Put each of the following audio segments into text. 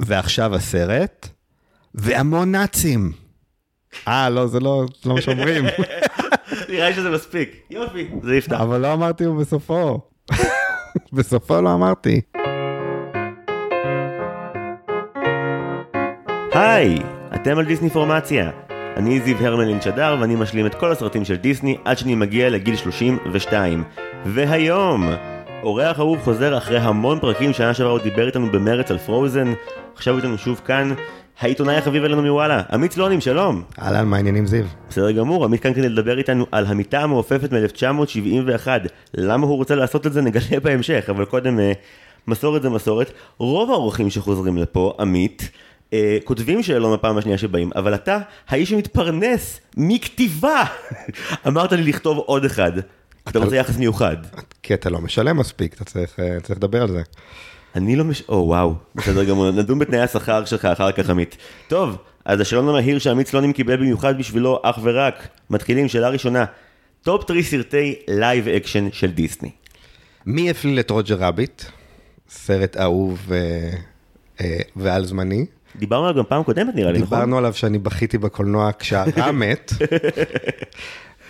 ועכשיו הסרט, והמון נאצים. אה, לא, זה לא, לא מה שאומרים. נראה לי שזה מספיק. יופי, זה יפתח. אבל לא אמרתי הוא בסופו. בסופו לא אמרתי. היי, אתם על דיסני פורמציה. אני זיו הרמלין שדר ואני משלים את כל הסרטים של דיסני עד שאני מגיע לגיל 32. והיום, אורח אהוב חוזר אחרי המון פרקים שנה שעברה הוא דיבר איתנו במרץ על פרוזן, עכשיו הוא איתנו שוב כאן, העיתונאי החביב אלינו מוואלה, עמית סלונים, שלום. אהלן, מה העניינים זיו? בסדר גמור, עמית כאן כדי לדבר איתנו על המיטה המעופפת מ-1971. למה הוא רוצה לעשות את זה נגלה בהמשך, אבל קודם, אה, מסורת זה מסורת. רוב האורחים שחוזרים לפה, עמית, אה, כותבים שאלון בפעם השנייה שבאים, אבל אתה, האיש שמתפרנס מכתיבה, אמרת לי לכתוב עוד אחד. אתה רוצה יחס מיוחד. כי אתה לא משלם מספיק, אתה צריך, אה, צריך לדבר על זה. אני לא מש... או וואו, בסדר גמור, נדון בתנאי השכר שלך אחר כך עמית. טוב, אז השאלון המהיר שעמית סלונים קיבל במיוחד בשבילו אך ורק. מתחילים, שאלה ראשונה. top 3 סרטי live action של דיסני. מי הפליל את רוג'ר רביט? סרט אהוב אה, אה, ועל זמני. דיברנו עליו גם פעם קודמת נראה לי, נכון? דיברנו עליו שאני בכיתי בקולנוע כשהרע מת.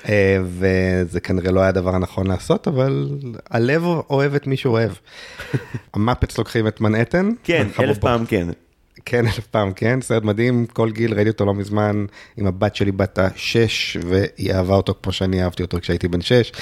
אה, וזה כנראה לא היה הדבר הנכון לעשות, אבל הלב אוהב את מי שהוא אוהב. המפץ לוקחים את מנהטן. כן, אלף פעם כן. כן, אלף פעם כן, סרט מדהים, כל גיל ראיתי אותו לא מזמן עם הבת שלי בת השש, והיא אהבה אותו כמו שאני אהבתי אותו כשהייתי בן שש.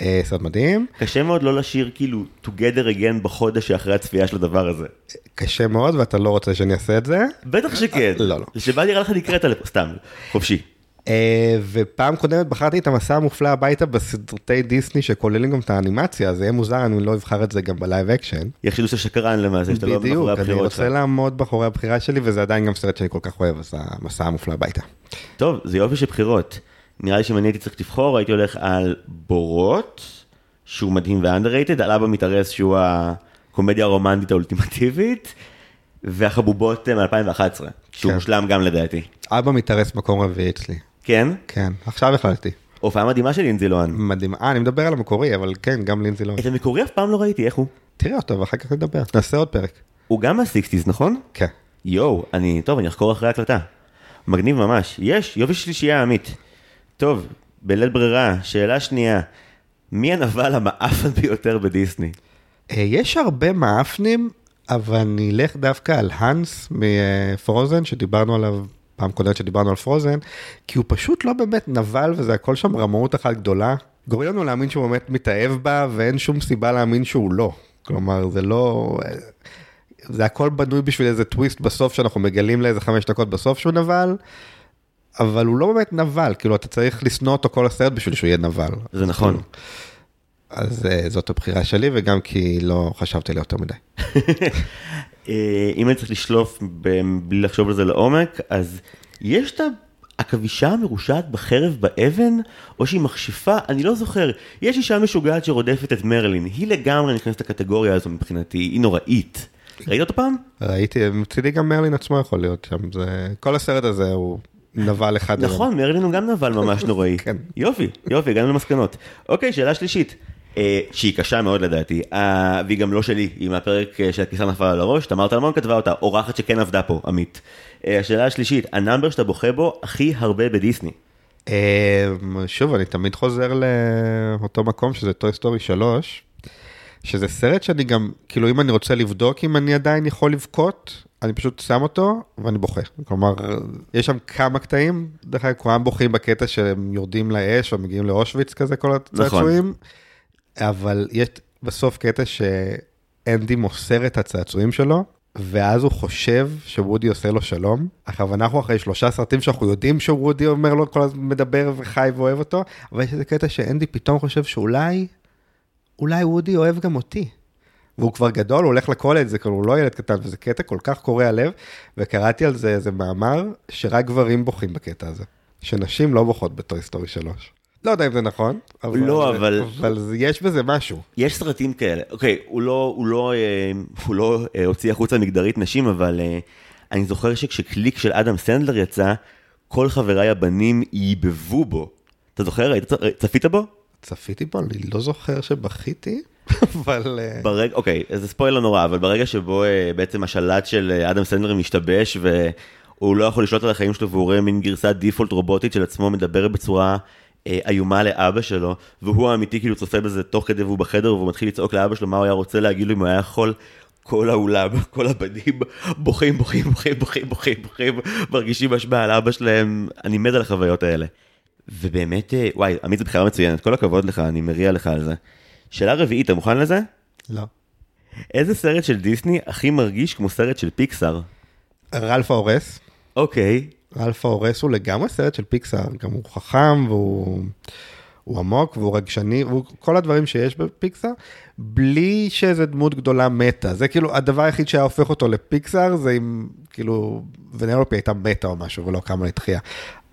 אה, סרט מדהים. קשה מאוד לא לשיר כאילו together again בחודש שאחרי הצפייה של הדבר הזה. קשה מאוד ואתה לא רוצה שאני אעשה את זה? בטח שכן. לא, לא. שבא נראה לך נקראת סתם, חופשי. אה, ופעם קודמת בחרתי את המסע המופלא הביתה בסרטי דיסני שכוללים גם את האנימציה, זה יהיה מוזר אני לא אבחר את זה גם ב live action. יחשילו שקרן למעשה, שאתה לא בדיוק, מאחורי אני הבחירות שלך. רוצה לעמוד מאחורי הבחירה שלי וזה עדיין גם סרט שאני כל כך אוהב, אז המסע המופלא הביתה. טוב, זה יופי של בחירות. נראה לי שאם אני הייתי צריך לבחור, הייתי הולך על בורות, שהוא מדהים ו underrated, על אבא מתארס שהוא הקומדיה הרומנטית האולטימטיבית, והחבובות אה, מ-2011, שהוא כן. מושלם גם לדעתי. אבא מתארס מקום רביעי אצלי. כן? כן, עכשיו החלטתי. הופעה מדהימה של לינזי לוהן. מדהים. אה, אני מדבר על המקורי, אבל כן, גם לינזי לא. את המקורי אף פעם לא ראיתי, איך הוא? תראה אותו ואחר כך נדבר. נעשה עוד פרק. הוא גם מהסיקסטיז, נכון? כן. יואו, אני, טוב, אני אחקור אחרי ההקלטה. מגניב ממש. יש, יופי של שלישייה, עמית. טוב, בלית ברירה, שאלה שנייה. מי הנבל המאפן ביותר בדיסני? אה, יש הרבה מאפנים, אבל אני אלך דווקא על האנס מפרוזן, שדיברנו עליו פעם קודמת שדיברנו על פרוזן, כי הוא פשוט לא באמת נבל וזה הכל שם רמאות אחת גדולה. גורם לנו להאמין שהוא באמת מתאהב בה, ואין שום סיבה להאמין שהוא לא. כלומר, זה לא... זה הכל בנוי בשביל איזה טוויסט בסוף שאנחנו מגלים לאיזה חמש דקות בסוף שהוא נבל, אבל הוא לא באמת נבל, כאילו אתה צריך לשנוא אותו כל הסרט בשביל שהוא יהיה נבל. זה נכון. אז אה, זאת הבחירה שלי, וגם כי לא חשבתי לי יותר מדי. אה, אם אני צריך לשלוף בלי לחשוב על זה לעומק, אז יש את העכבישה המרושעת בחרב באבן, או שהיא מכשיפה, אני לא זוכר. יש אישה משוגעת שרודפת את מרלין, היא לגמרי נכנסת לקטגוריה הזו מבחינתי, היא נוראית. ראית אותו פעם? ראיתי, מצידי גם מרלין עצמו יכול להיות שם, זה... כל הסרט הזה הוא נבל אחד. נכון, מרלין הוא גם נבל ממש נוראי. כן. יופי, יופי, הגענו למסקנות. אוקיי, שאלה שלישית, שהיא קשה מאוד לדעתי, אה, והיא גם לא שלי, היא מהפרק אה, שהכיסה נפל על הראש, תמר טלמון כתבה אותה, אורחת שכן עבדה פה, עמית. אה, השאלה השלישית, ה number שאתה בוכה בו הכי הרבה בדיסני. אה, שוב, אני תמיד חוזר לאותו מקום שזה Toy Story 3, שזה סרט שאני גם, כאילו אם אני רוצה לבדוק אם אני עדיין יכול לבכות, אני פשוט שם אותו ואני בוכה. כלומר, יש שם כמה קטעים, דרך אגב כולם בוכים בקטע שהם יורדים לאש ומגיעים לאושוויץ כזה, כל הצעצועים, אבל יש בסוף קטע שאנדי מוסר את הצעצועים שלו. ואז הוא חושב שוודי עושה לו שלום. עכשיו אנחנו אחרי שלושה סרטים שאנחנו יודעים שוודי אומר לו כל הזמן מדבר וחי ואוהב אותו, אבל יש איזה קטע שאנדי פתאום חושב שאולי, אולי וודי אוהב גם אותי. והוא כבר גדול, הוא הולך לקולג' זה כאילו לא ילד קטן, וזה קטע כל כך קורע לב, וקראתי על זה איזה מאמר, שרק גברים בוכים בקטע הזה. שנשים לא בוכות ב Toy Story 3. לא יודע אם זה נכון, אבל, לא, אבל- אבל זה- יש בזה משהו. יש סרטים כאלה, אוקיי, הוא לא, הוא לא, אה, הוא לא אה, הוציא החוצה מגדרית נשים, אבל אה, אני זוכר שכשקליק של אדם סנדלר יצא, כל חבריי הבנים ייבבו בו. אתה זוכר? היית, צפית בו? צפיתי בו, אני לא זוכר שבכיתי. אבל... ברגע, אוקיי, זה ספוילר נורא, אבל ברגע שבו בעצם השלט של אדם סנדלר משתבש והוא לא יכול לשלוט על החיים שלו והוא רואה מין גרסת default רובוטית של עצמו מדבר בצורה איומה לאבא שלו, והוא האמיתי כאילו צופה בזה תוך כדי והוא בחדר והוא מתחיל לצעוק לאבא שלו מה הוא היה רוצה להגיד לו אם הוא היה יכול. כל האולם, כל הבנים בוכים, בוכים, בוכים, בוכים, בוכים, בוכים, מרגישים השפעה על אבא שלהם, אני מת על החוויות האלה. ובאמת, אה, וואי, עמית זו בחירה מצוינת, כל הכבוד לך, אני מריע לך על זה. שאלה רביעית, אתה מוכן לזה? לא. איזה סרט של דיסני הכי מרגיש כמו סרט של פיקסאר? רלף ההורס. אוקיי, רלף ההורס הוא לגמרי סרט של פיקסאר, גם הוא חכם והוא הוא עמוק והוא רגשני, והוא כל הדברים שיש בפיקסאר, בלי שאיזה דמות גדולה מתה. זה כאילו הדבר היחיד שהיה הופך אותו לפיקסאר, זה אם כאילו ונלופי הייתה מתה או משהו ולא קמה לתחייה.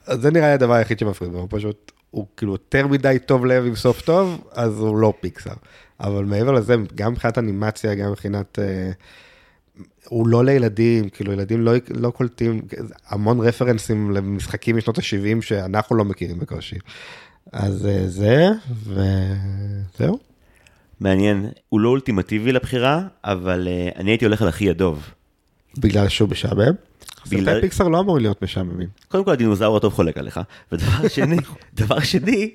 זה נראה לי הדבר היחיד שמפריד, הוא פשוט, הוא כאילו יותר מדי טוב לב עם סוף טוב, אז הוא לא פיקסאר. אבל מעבר לזה, גם מבחינת אנימציה, גם מבחינת... אה, הוא לא לילדים, כאילו ילדים לא, לא קולטים המון רפרנסים למשחקים משנות ה-70 שאנחנו לא מכירים בקושי. אז אה, זה, וזהו. מעניין, הוא לא אולטימטיבי לבחירה, אבל uh, אני הייתי הולך על הכי הדוב. בגלל שהוא משעמם? בגלל- סרטי פיקסאר לא אמורים להיות משעממים. קודם כל הדינוזאור הטוב חולק עליך, ודבר שני, דבר שני,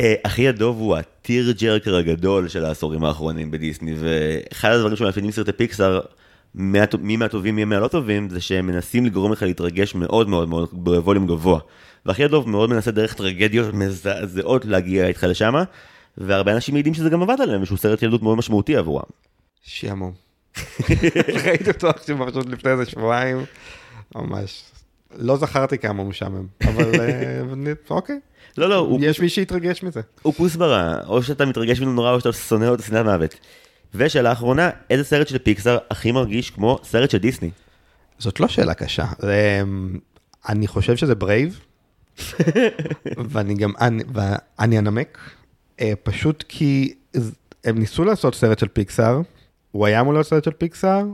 אה, אחי הדוב הוא הטיר ג'רקר הגדול של העשורים האחרונים בדיסני, ואחד הדברים שמאפיינים סרטי פיקסאר, מי מהטובים מי מהלא טובים, זה שהם מנסים לגרום לך להתרגש מאוד מאוד מאוד בווליום גבוה. ואחי הדוב מאוד מנסה דרך טרגדיות מזעזעות להגיע איתך לשמה, והרבה אנשים מעידים שזה גם עבד עליהם, שהוא סרט ילדות מאוד משמעותי עבורם. שעמום. ראיתי אותו עכשיו פשוט לפני איזה שבועיים, ממש. לא זכרתי כמה הוא משעמם, אבל אה, אוקיי, לא, לא, יש מי שיתרגש מזה. הוא כוסברה, או שאתה מתרגש ממנו נורא או שאתה שונא אותו שנאת מוות. ושאלה אחרונה, איזה סרט של פיקסאר הכי מרגיש כמו סרט של דיסני? זאת לא שאלה קשה. זה, אני חושב שזה Brave, ואני גם, אני, ואני אנמק, אה, פשוט כי הם ניסו לעשות סרט של פיקסאר, הוא היה אמור להיות סרט של פיקסאר,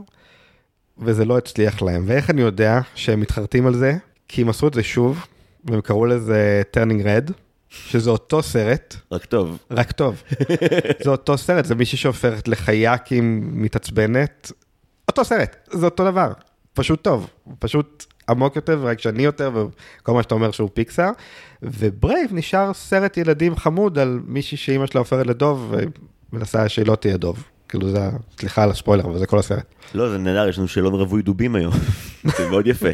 וזה לא הצליח להם. ואיך אני יודע שהם מתחרטים על זה? כי הם עשו את זה שוב, והם קראו לזה Turning Red, שזה אותו סרט, רק טוב. רק טוב. זה אותו סרט, זה מישהי שהופכת היא מתעצבנת. אותו סרט, זה אותו דבר, פשוט טוב, פשוט עמוק יותר ורגשני יותר וכל מה שאתה אומר שהוא פיקסאר. ו Brave נשאר סרט ילדים חמוד על מישהי שאימא שלה הופכת לדוב ומנסה שהיא לא תהיה דוב. כאילו זה, סליחה על הספוילר, אבל זה כל הסרט. לא, זה נהדר, יש לנו שאלון רווי דובים היום. זה מאוד יפה.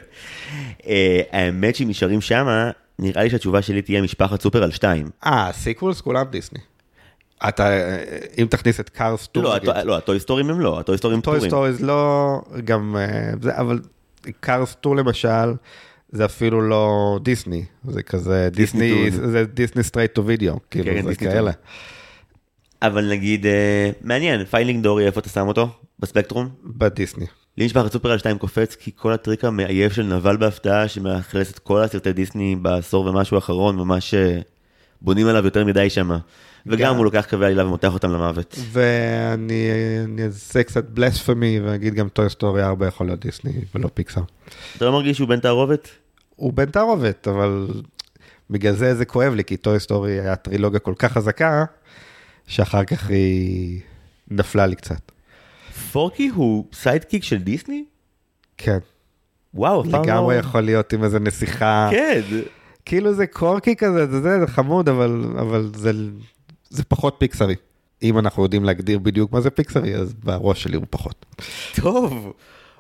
אה, האמת שאם נשארים שמה, נראה לי שהתשובה שלי תהיה משפחת סופר על שתיים. אה, sequels כולם דיסני. אתה, אם תכניס את Cars 2, לא, נגיד. הטו- לא, ה Toy Story ים הם לא, ה Toy Story ים פטורים. stories לא, גם, אה, זה, אבל Cars 2 למשל, זה אפילו לא דיסני, זה כזה דיסני, טוד. זה דיסני straight to video, כאילו כן, זה דיסני כאלה. אבל נגיד, אה, מעניין, Finding Dory, איפה אתה שם אותו? בספקטרום? בדיסני. לי משפחת סופר על שתיים קופץ כי כל הטריק המעייף של נבל בהפתעה שמאכלס את כל הסרטי דיסני בעשור ומשהו האחרון ממש אה, בונים עליו יותר מדי שמה. וגם גם. הוא לוקח קווי עלילה ומותח אותם למוות. ואני אני אעשה קצת blasphemy ואגיד גם Toy Story 4 יכול להיות דיסני ולא פיקסאר. אתה לא מרגיש שהוא בן תערובת? הוא בן תערובת, אבל בגלל זה זה כואב לי, כי Toy Story היה טרילוגיה כל כך חזקה, שאחר כך היא נפלה לי קצת. פורקי הוא sidekick של דיסני? כן, וואו, פעם לא... לגמרי יכול להיות עם איזה נסיכה. כן. כאילו זה קורקי כזה, זה, זה, זה חמוד, אבל, אבל זה, זה פחות פיקסרי. אם אנחנו יודעים להגדיר בדיוק מה זה פיקסרי, אז בראש שלי הוא פחות. טוב.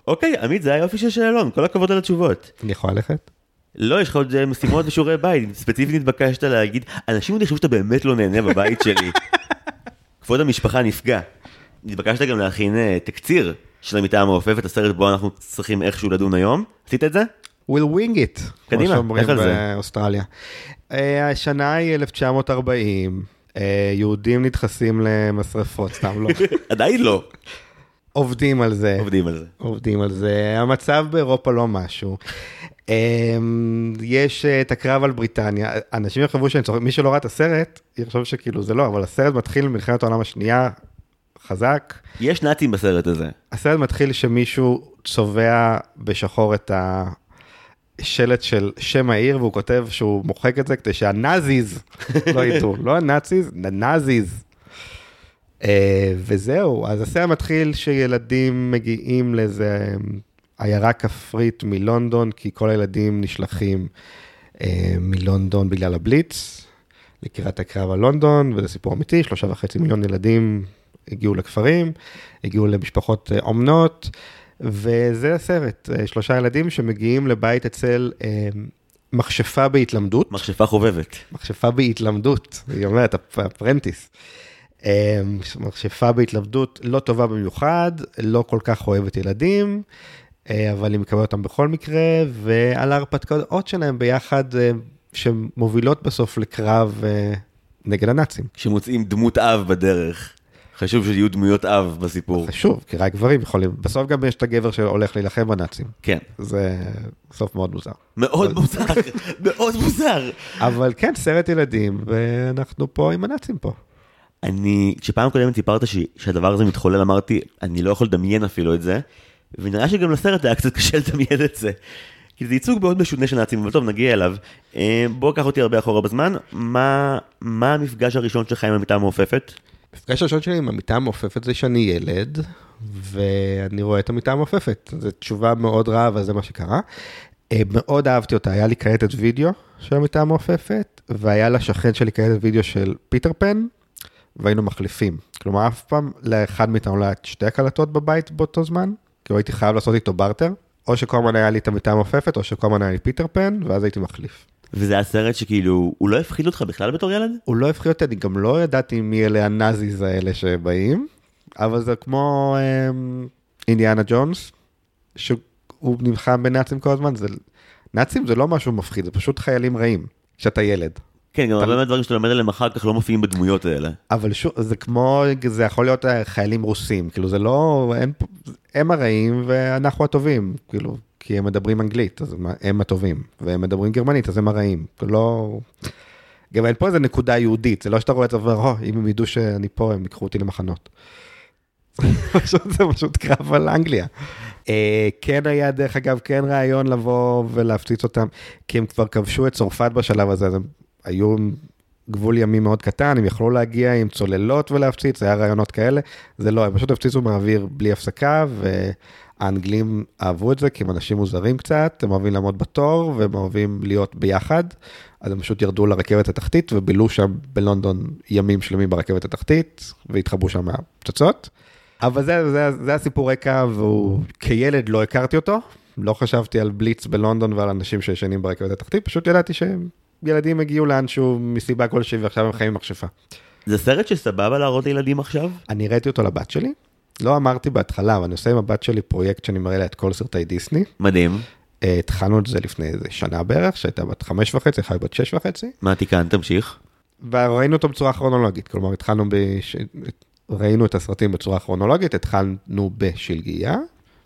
אוקיי, עמית, זה היופי של שאלון, כל הכבוד על התשובות. אני יכול ללכת? לא, יש לך עוד אה, משימות ושיעורי בית, ספציפית נתבקשת להגיד, אנשים עוד יחשבו שאתה באמת לא נהנה בבית שלי. כבוד המשפחה נפגע. נתבקשת גם להכין אה, תקציר של המיטה המעופפת, הסרט בו אנחנו צריכים איכשהו לדון היום. עשית את זה? We'll wing it, קדימה, כמו שאומרים. באוסטרליה. אה, השנה היא 1940, אה, יהודים נדחסים למשרפות, סתם לא. עדיין לא. עובדים על זה. עובדים על זה. עובדים על זה. המצב באירופה לא משהו. יש את הקרב על בריטניה, אנשים יחשבו שאני צוחק, מי שלא ראה את הסרט, יחשוב שכאילו זה לא, אבל הסרט מתחיל ממלחמת העולם השנייה, חזק. יש נאצים בסרט הזה. הסרט מתחיל שמישהו צובע בשחור את השלט של שם העיר, והוא כותב שהוא מוחק את זה כדי שהנאזיז לא ידעו, לא הנאציז, הנאזיז. אה, וזהו, אז הסרט מתחיל שילדים מגיעים לאיזה עיירה כפרית מלונדון, כי כל הילדים נשלחים אה, מלונדון בגלל הבליץ, לקראת הקרב על לונדון, וזה סיפור אמיתי, שלושה וחצי מיליון ילדים הגיעו לכפרים, הגיעו למשפחות אה, אומנות, וזה הסרט, אה, שלושה ילדים שמגיעים לבית אצל אה, מכשפה בהתלמדות. מכשפה חובבת. מכשפה בהתלמדות, היא אומרת, הפרנטיס. אה, מכשפה בהתלמדות לא טובה במיוחד, לא כל כך אוהבת ילדים, אה, אבל היא מקבלת אותם בכל מקרה, ועל ההרפתקאות שלהם ביחד, שמובילות בסוף לקרב נגד הנאצים. שמוצאים דמות אב בדרך. חשוב שיהיו דמויות אב בסיפור. חשוב, כי רק גברים יכולים, בסוף גם יש את הגבר שהולך להילחם בנאצים. כן. זה סוף מאוד מוזר. מאוד מוזר, מאוד מוזר. אבל כן, סרט ילדים, ואנחנו פה עם הנאצים פה. אני, כשפעם קודמת סיפרת ש, שהדבר הזה מתחולל, אמרתי, אני לא יכול לדמיין אפילו את זה, ונראה שגם לסרט היה קצת קשה לדמיין את זה. כי זה ייצוג מאוד משונה של נאצים, אבל טוב, נגיע אליו. אה, בוא קח אותי הרבה אחורה בזמן, מה, מה המפגש הראשון שלך עם המיטה המעופפת? המפגש הראשון שלי עם המיטה המעופפת זה שאני ילד, ואני רואה את המיטה המעופפת. זו תשובה מאוד רעה, אבל זה מה שקרה. אה, מאוד אהבתי אותה, היה לי קלטת וידאו של המיטה המעופפת, והיה לשכן שלי קלטת וידאו של פיטר פן, והיינו מחליפים. כלומר, אף פעם לאחד מאיתנו לא היה שתי הקלטות בבית באותו זמן, כי הייתי חייב לעשות איתו בארטר. או שכל הזמן היה לי את המיטה המעופפת, או שכל הזמן היה לי פיטר פן, ואז הייתי מחליף. וזה היה סרט שכאילו, הוא לא הפחיד אותך בכלל בתור ילד? הוא לא הפחיד אותי, אני גם לא ידעתי מי אלה הנאזיז האלה שבאים, אבל זה כמו אה, אינדיאנה ג'ונס, שהוא נלחם בנאצים כל הזמן, זה, נאצים זה לא משהו מפחיד, זה פשוט חיילים רעים, כשאתה ילד. כן, גם הרבה מהדברים שאתה לומד עליהם אחר כך לא מופיעים בדמויות האלה. אבל שוב, זה כמו, זה יכול להיות אה, חיילים רוסים, כאילו זה לא, הם הרעים ואנחנו הטובים, כאילו, כי הם מדברים אנגלית, אז הם הטובים, והם מדברים גרמנית, אז הם הרעים, לא... גם אין פה איזה נקודה יהודית, זה לא שאתה רואה את זה ואומר, אם הם ידעו שאני פה, הם ייקחו אותי למחנות. זה פשוט קרב על אנגליה. אה, כן היה, דרך אגב, כן רעיון לבוא ולהפציץ אותם, כי הם כבר כבשו את צרפת בשלב הזה, אז הם היו גבול ימי מאוד קטן, הם יכלו להגיע עם צוללות ולהפציץ, זה היה רעיונות כאלה, זה לא, הם פשוט הפציצו מהאוויר בלי הפסקה, והאנגלים אהבו את זה, כי הם אנשים מוזרים קצת, הם אוהבים לעמוד בתור, והם אוהבים להיות ביחד, אז הם פשוט ירדו לרכבת התחתית, ובילו שם בלונדון ימים שלמים ברכבת התחתית, והתחבאו שם מהפצצות. אבל זה, זה, זה הסיפור רקע, והוא כילד לא הכרתי אותו, לא חשבתי על בליץ בלונדון ועל אנשים שישנים ברכבת התחתית, פשוט ידעתי שהם ילדים הגיעו לאנשהו מסיבה כלשהי ועכשיו הם חיים עם מכשפה. זה סרט שסבבה להראות לילדים עכשיו? אני הראיתי אותו לבת שלי. לא אמרתי בהתחלה, אבל אני עושה עם הבת שלי פרויקט שאני מראה לה את כל סרטי דיסני. מדהים. אה, התחלנו את זה לפני איזה שנה בערך, שהייתה בת חמש וחצי, חי בת שש וחצי. מה תיקן? תמשיך. וראינו אותו בצורה כרונולוגית, כלומר התחלנו, בש... ראינו את הסרטים בצורה כרונולוגית, התחלנו בשלגיה,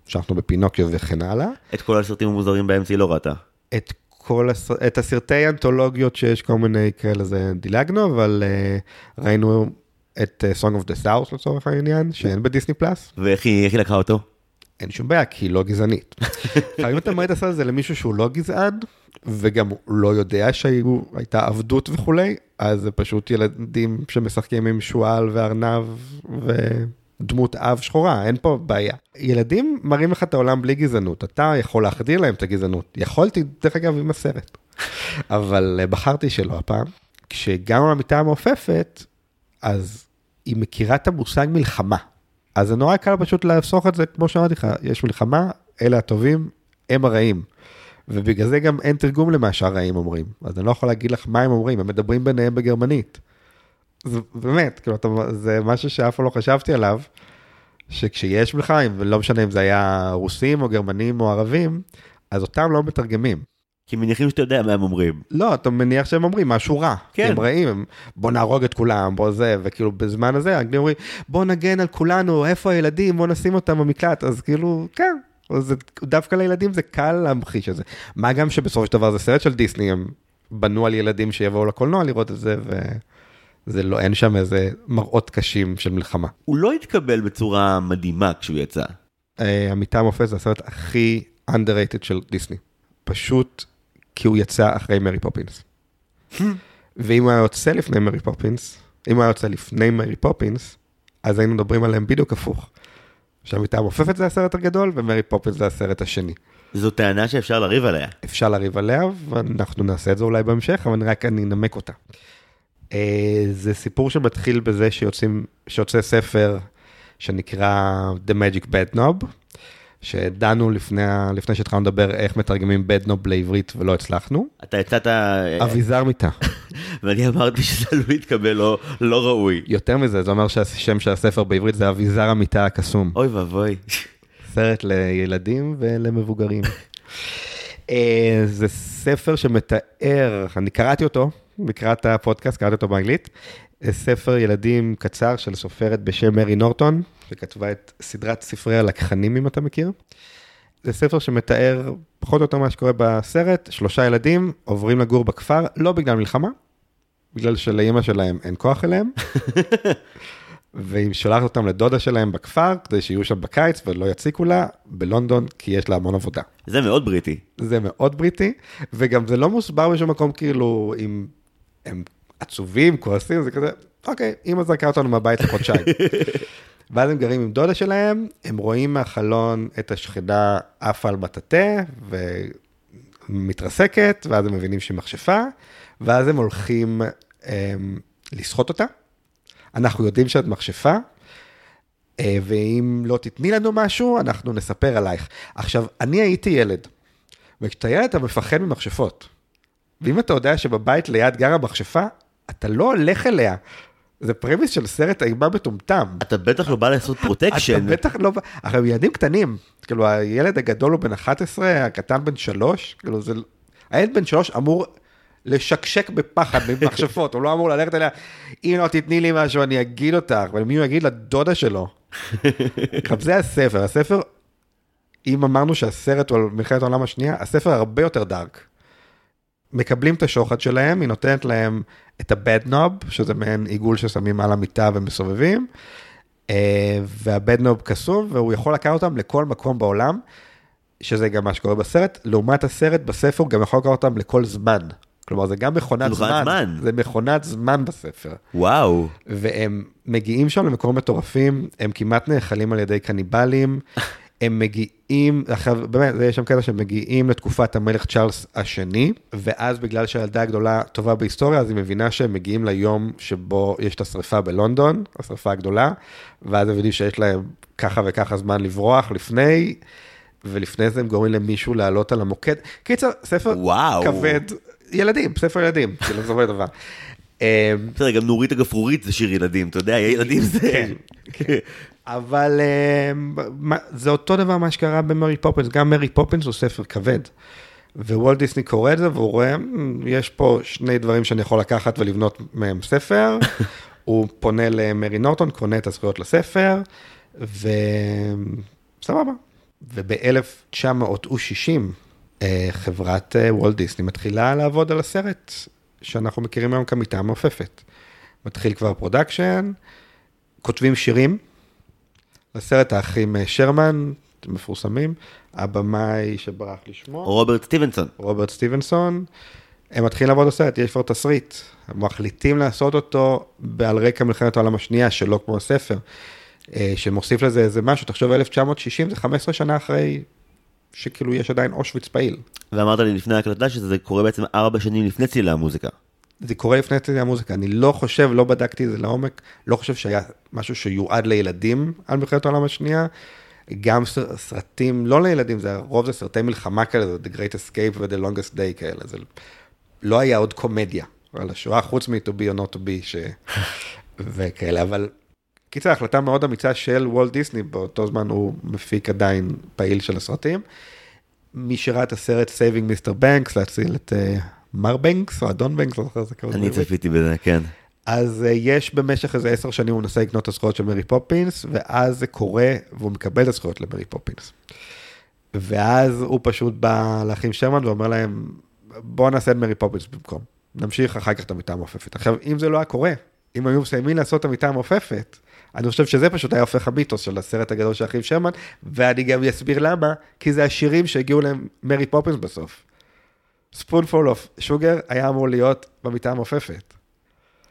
המשכנו בפינוקיו וכן הלאה. את כל הסרטים המוזרים באמצע לא ראתה. את כל הס... את הסרטי אנתולוגיות שיש כל מיני כאלה זה דילגנו, אבל uh, ראינו את uh, Song of the South לצורך העניין, שאין בדיסני פלאס. ואיך היא, היא לקחה אותו? אין שום בעיה, כי היא לא גזענית. אם אתה מראה את הסרט הזה למישהו שהוא לא גזען, וגם הוא לא יודע שהייתה עבדות וכולי, אז זה פשוט ילדים שמשחקים עם שועל וארנב ו... דמות אב שחורה, אין פה בעיה. ילדים מראים לך את העולם בלי גזענות, אתה יכול להחדיר להם את הגזענות. יכולתי, דרך אגב, עם הסרט. אבל אה, בחרתי שלא הפעם. כשהגענו למיטה המעופפת, אז היא מכירה את המושג מלחמה. אז זה נורא קל פשוט לחסוך את זה, כמו שאמרתי לך, יש מלחמה, אלה הטובים, הם הרעים. ובגלל זה גם אין תרגום למה שהרעים אומרים. אז אני לא יכול להגיד לך מה הם אומרים, הם מדברים ביניהם בגרמנית. זה באמת, כאילו, אתה, זה משהו שאף פעם לא חשבתי עליו, שכשיש מלחמה, ולא משנה אם זה היה רוסים או גרמנים או ערבים, אז אותם לא מתרגמים. כי מניחים שאתה יודע מה הם אומרים. לא, אתה מניח שהם אומרים משהו רע. כן. הם רעים, הם, בוא נהרוג את כולם, בוא זה, וכאילו בזמן הזה, האנגלים אומרים, בוא נגן על כולנו, איפה הילדים, בוא נשים אותם במקלט, אז כאילו, כן. אז דווקא לילדים זה קל להמחיש את זה. מה גם שבסופו של דבר זה סרט של דיסני, הם בנו על ילדים שיבואו לקולנוע לראות את זה, ו... זה לא, אין שם איזה מראות קשים של מלחמה. הוא לא התקבל בצורה מדהימה כשהוא יצא. אה, המיטה המעופפת זה הסרט הכי underrated של דיסני. פשוט כי הוא יצא אחרי מרי פופינס. ואם הוא היה יוצא לפני מרי פופינס, אם הוא היה יוצא לפני מרי פופינס, אז היינו מדברים עליהם בדיוק הפוך. שהמיטה המעופפת זה הסרט הגדול, ומרי פופינס זה הסרט השני. זו טענה שאפשר לריב עליה. אפשר לריב עליה, ואנחנו נעשה את זה אולי בהמשך, אבל רק אני אנמק אותה. אה, זה סיפור שמתחיל בזה שיוצאים, שיוצא ספר שנקרא The Magic Bad Knob, שדנו לפני, לפני שהתחלנו לדבר איך מתרגמים Knob לעברית ולא הצלחנו. אתה הצעת, אה, אביזר מיטה. ואני אמרתי שזה עלול להתקבל לא- לא ראוי. יותר מזה, זה אומר שהשם של הספר בעברית זה אביזר המיטה הקסום. אוי ואבוי. סרט לילדים ולמבוגרים. אה, זה ספר שמתאר, אני קראתי אותו לקראת הפודקאסט, קראתי אותו באנגלית. ספר ילדים קצר של סופרת בשם מרי נורטון, שכתבה את סדרת ספרי הלקחנים, אם אתה מכיר. זה ספר שמתאר פחות או יותר מה שקורה בסרט, שלושה ילדים עוברים לגור בכפר, לא בגלל מלחמה, בגלל שלאימא שלהם אין כוח אליהם, והיא שולחת אותם לדודה שלהם בכפר, כדי שיהיו שם בקיץ ולא יציקו לה, בלונדון, כי יש לה המון עבודה. זה מאוד בריטי. זה מאוד בריטי, וגם זה לא מוסבר בשום מקום כאילו אם הם עצובים, כועסים, זה כזה, אוקיי, אמא זרקה אותנו מהבית לחודשיים. ואז הם גרים עם דודה שלהם, הם רואים מהחלון את השכנה עפה על מטאטא ומתרסקת, ואז הם מבינים שהיא מכשפה, ואז הם הולכים הם, לסחוט אותה. אנחנו יודעים שאת מכשפה, אה, ואם לא תתני לנו משהו, אנחנו נספר עלייך. עכשיו, אני הייתי ילד, וכשאתה ילד אתה מפחד ממכשפות. ואם אתה יודע שבבית ליד גרה מכשפה, אתה לא הולך אליה. זה premise של סרט אימה מטומטם. אתה בטח לא בא לעשות איתה protection. בטח לא... עכשיו, ילדים קטנים, כאילו, הילד הגדול הוא בן 11, הקטן בן 3, כאילו, זה... הילד בן 3 אמור לשקשק בפחד ממכשפות, הוא לא אמור ללכת אליה, אם לא תתני לי משהו, אני אגיד אותך, ומי הוא יגיד? לדודה שלו. עכשיו, זה הספר, הספר, אם אמרנו שהסרט הוא על מלחמת העולם השנייה, הספר הרבה יותר דארק. מקבלים את השוחד שלהם, היא נותנת להם את ה-bed knob, שזה מעין עיגול ששמים על המיטה ומסובבים, אה, וה-bed knob קסום, והוא יכול לקחת אותם לכל מקום בעולם, שזה גם מה שקורה בסרט. לעומת הסרט, בספר הוא גם יכול לקחת אותם לכל זמן. כלומר, זה גם מכונת זמן. זמן. זה מכונת זמן בספר. וואו. והם מגיעים שם למקומות מטורפים, הם כמעט נאכלים על ידי קניבלים, הם מגיעים, עכשיו באמת, יש שם קטע שהם מגיעים לתקופת המלך צ'ארלס השני, ואז בגלל שהילדה הגדולה טובה בהיסטוריה, אז היא מבינה שהם מגיעים ליום שבו יש את השריפה בלונדון, השריפה הגדולה, ואז הם יודעים שיש להם ככה וככה זמן לברוח לפני, ולפני זה הם גורמים למישהו לעלות על המוקד. קיצר, ספר וואו. כבד, ילדים, ספר ילדים, כאילו בסופו של דבר. בסדר, גם נורית הגפרורית זה שיר ילדים, אתה יודע, ילדים זה... אבל מה- זה אותו דבר מה שקרה במרי פופינס, גם מרי פופינס הוא ספר כבד. ווולט דיסני קורא את זה והוא רואה, "מ, יש פה שני דברים שאני יכול לקחת ולבנות מהם ספר. הוא פונה למרי נורטון, קונה את הזכויות לספר, וסבבה. וב-1960 חברת אה, וולט דיסני מתחילה לעבוד על הסרט שאנחנו מכירים היום כמיטה המעופפת. מתחיל כבר production, כותבים שירים לסרט האחים אה, שרמן, מפורסמים, הבמאי שברח לי שמו, רוברט סטיבנסון. רוברט סטיבנסון, הם מתחילים לעבוד על סרט, יש כבר תסריט, הם מחליטים לעשות אותו על רקע מלחמת העולם השנייה, שלא כמו הספר, אה, שמוסיף לזה איזה משהו, תחשוב 1960 זה 15 שנה אחרי שכאילו יש עדיין אושוויץ פעיל. ואמרת לי לפני ההקלטה שזה קורה בעצם ארבע שנים לפני צלילי המוזיקה. זה קורה לפני צלילי המוזיקה, אני לא חושב, לא בדקתי את זה לעומק, לא חושב שהיה משהו שיועד לילדים על מלחמת העולם השנייה. גם סרטים, לא לילדים, זה הרוב זה סרטי מלחמה כאלה, זה The Great Escape ו-The Longest Day כאלה, זה לא היה עוד קומדיה על השואה, חוץ מ-To be or not to be, ש... וכאלה, אבל קיצר, החלטה מאוד אמיצה של וולט דיסני, באותו זמן הוא מפיק עדיין פעיל של הסרטים. מי שראה את הסרט Saving Mr. Banks, להציל את אה, מר בנקס או אדון בנקס, לא זוכר איזה קוראים אני. צפיתי בזה, כן. אז אה, יש במשך איזה עשר שנים הוא מנסה לקנות את הזכויות של מרי פופינס, ואז זה קורה והוא מקבל את הזכויות למרי פופינס. ואז הוא פשוט בא לאחים שרמן ואומר להם, בוא נעשה את מרי פופינס במקום. נמשיך אחר כך את המיטה המעופפת. עכשיו, אם זה לא היה קורה, אם היו מסיימים לעשות את המיטה המעופפת, אני חושב שזה פשוט היה הופך המיתוס של הסרט הגדול של האחים שרמן, ואני גם אסביר למה, כי זה השירים שהגיעו למרי פופינס בסוף. Spoonful of Sugar היה אמור להיות במיטה המעופפת.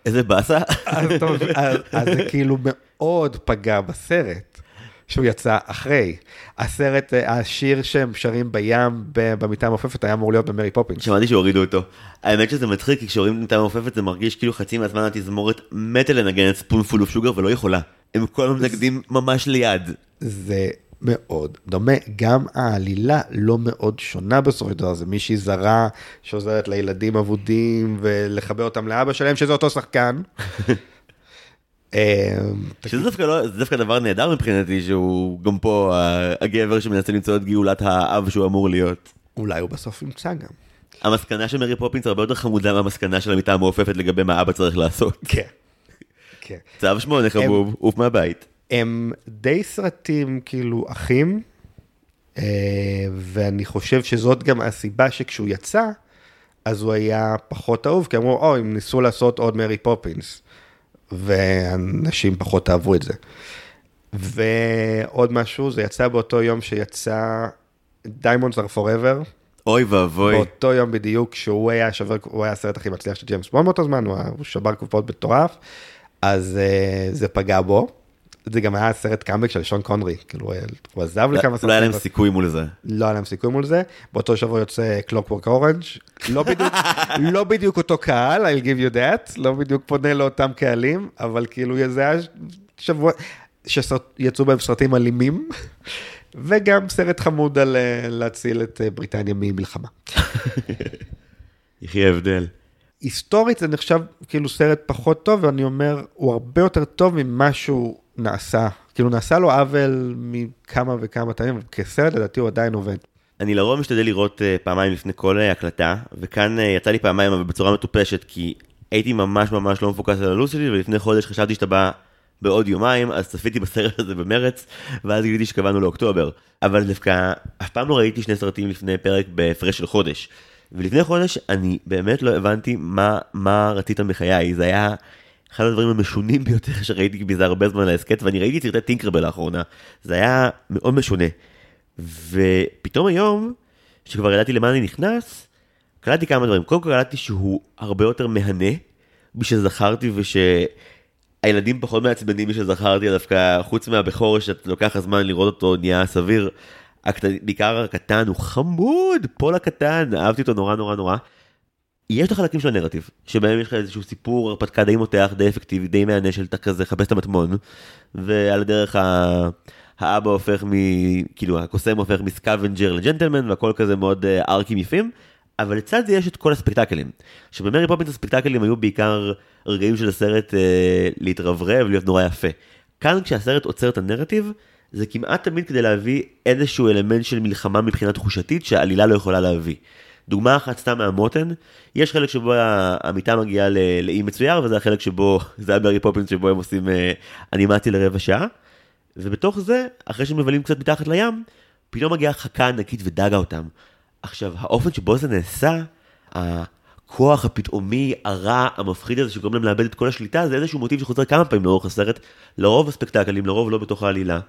איזה באסה. אז מבין, אז אז זה כאילו מאוד פגע בסרט, שהוא יצא אחרי. הסרט, השיר שהם שרים בים במיטה המעופפת היה אמור להיות במרי פופינס. שמעתי שהורידו אותו. האמת שזה מצחיק, כי כשרואים מיטה מעופפת זה מרגיש כאילו חצי מהזמן התזמורת מתה לנגן את Spoonful of Sugar ולא יכולה. הם כל הזמן מנגדים ממש ליד. זה מאוד דומה, גם העלילה לא מאוד שונה בסופו של דבר, זה מישהי זרה שעוזרת לילדים אבודים ולחבר אותם לאבא שלהם, שזה אותו שחקן. אה, שזה דווקא לא, דווקא דבר נהדר מבחינתי, שהוא גם פה ה- הגבר שמנסה למצוא את גאולת האב שהוא אמור להיות. אולי הוא בסוף ימצא גם. המסקנה של מרי פופינס הרבה יותר חמודה מהמסקנה של המיטה המעופפת לגבי מה אבא צריך לעשות. כן. כן. צו שמונה חבוב, עוף מהבית. הם די סרטים כאילו אחים, אה, ואני חושב שזאת גם הסיבה שכשהוא יצא, אז הוא היה פחות אהוב, כי אמרו, אוי, הם ניסו לעשות עוד מרי פופינס, ואנשים פחות אהבו את זה. ועוד משהו, זה יצא באותו יום שיצא Diamonds are Forever, אוי ואבוי. באותו יום בדיוק שהוא היה שובר, הוא היה הסרט הכי מצליח של ג'יימס בונד באותו זמן, הוא, שבר קופות מטורף, אז uh, זה פגע בו. זה גם היה סרט קאמבק של שון קונרי, כאילו הוא עזב לכמה לא היה להם סרטים, סיכוי מול זה. לא היה להם סיכוי מול זה. באותו שבוע יוצא קלוקוורק אורנג', לא בדיוק, לא בדיוק אותו קהל, I'll give you that, לא בדיוק פונה לאותם קהלים, אבל כאילו זה היה שבוע שיצאו בהם סרטים אלימים, וגם סרט חמוד על אה, להציל את אה, בריטניה ממלחמה. יחי ההבדל. היסטורית זה נחשב כאילו סרט פחות טוב, ואני אומר, הוא הרבה יותר טוב ממה שהוא נעשה. כאילו נעשה לו עוול מכמה וכמה פעמים, אבל כסרט לדעתי הוא עדיין עובד. אני לרוב משתדל לראות uh, פעמיים לפני כל uh, הקלטה, וכאן uh, יצא לי פעמיים אבל בצורה מטופשת, כי הייתי ממש ממש לא מפוקס על הלו"ז שלי, ולפני חודש חשבתי שאתה בא בעוד יומיים, אז צפיתי בסרט הזה במרץ, ואז גיליתי שקבענו לאוקטובר. אבל דווקא אף פעם לא ראיתי שני סרטים לפני פרק בהפרש של חודש. ולפני חודש אני באמת לא הבנתי מה, מה רצית מחיי, זה היה אחד הדברים המשונים ביותר שראיתי מזה הרבה זמן להסכת, ואני ראיתי את סרטי טינקרבל לאחרונה, זה היה מאוד משונה. ופתאום היום, שכבר ידעתי למה אני נכנס, קלטתי כמה דברים. קודם כל קלטתי שהוא הרבה יותר מהנה משזכרתי ושהילדים פחות מעצבנים משזכרתי, דווקא חוץ מהבכור שאתה לוקח הזמן לראות אותו נהיה סביר. הקט... בעיקר הקטן הוא חמוד, פול הקטן, אהבתי אותו נורא נורא נורא. יש את החלקים של הנרטיב, שבהם יש לך איזשהו סיפור הרפתקה די מותח, די אפקטיבי, די מהנה של אתה כזה חפש את המטמון, ועל הדרך. האבא הופך מ... כאילו הקוסם הופך מ scavenger לג'נטלמן והכל כזה מאוד אה, arc ים יפים, אבל לצד זה יש את כל הספקטקלים. שבמרי פופינס הספקטקלים היו בעיקר רגעים של הסרט אה, להתרברב, להיות נורא יפה. כאן כשהסרט עוצר את הנרטיב, זה כמעט תמיד כדי להביא איזשהו אלמנט של מלחמה מבחינה תחושתית שהעלילה לא יכולה להביא. דוגמה אחת סתם מהמותן, יש חלק שבו המיטה מגיעה לאי מצויר, וזה החלק שבו, זה היה ברי פופינס שבו הם עושים אה, אנימציה לרבע שעה, ובתוך זה, אחרי שהם מבלים קצת מתחת לים, פתאום מגיעה חכה ענקית ודגה אותם. עכשיו, האופן שבו זה נעשה, הכוח הפתאומי, הרע, המפחיד הזה שגורם להם לאבד את כל השליטה, זה איזשהו מוטיב שחוזר כמה פעמים לאורך הסרט, לרוב הספקטקלים, לרוב לא בתוך העלילה.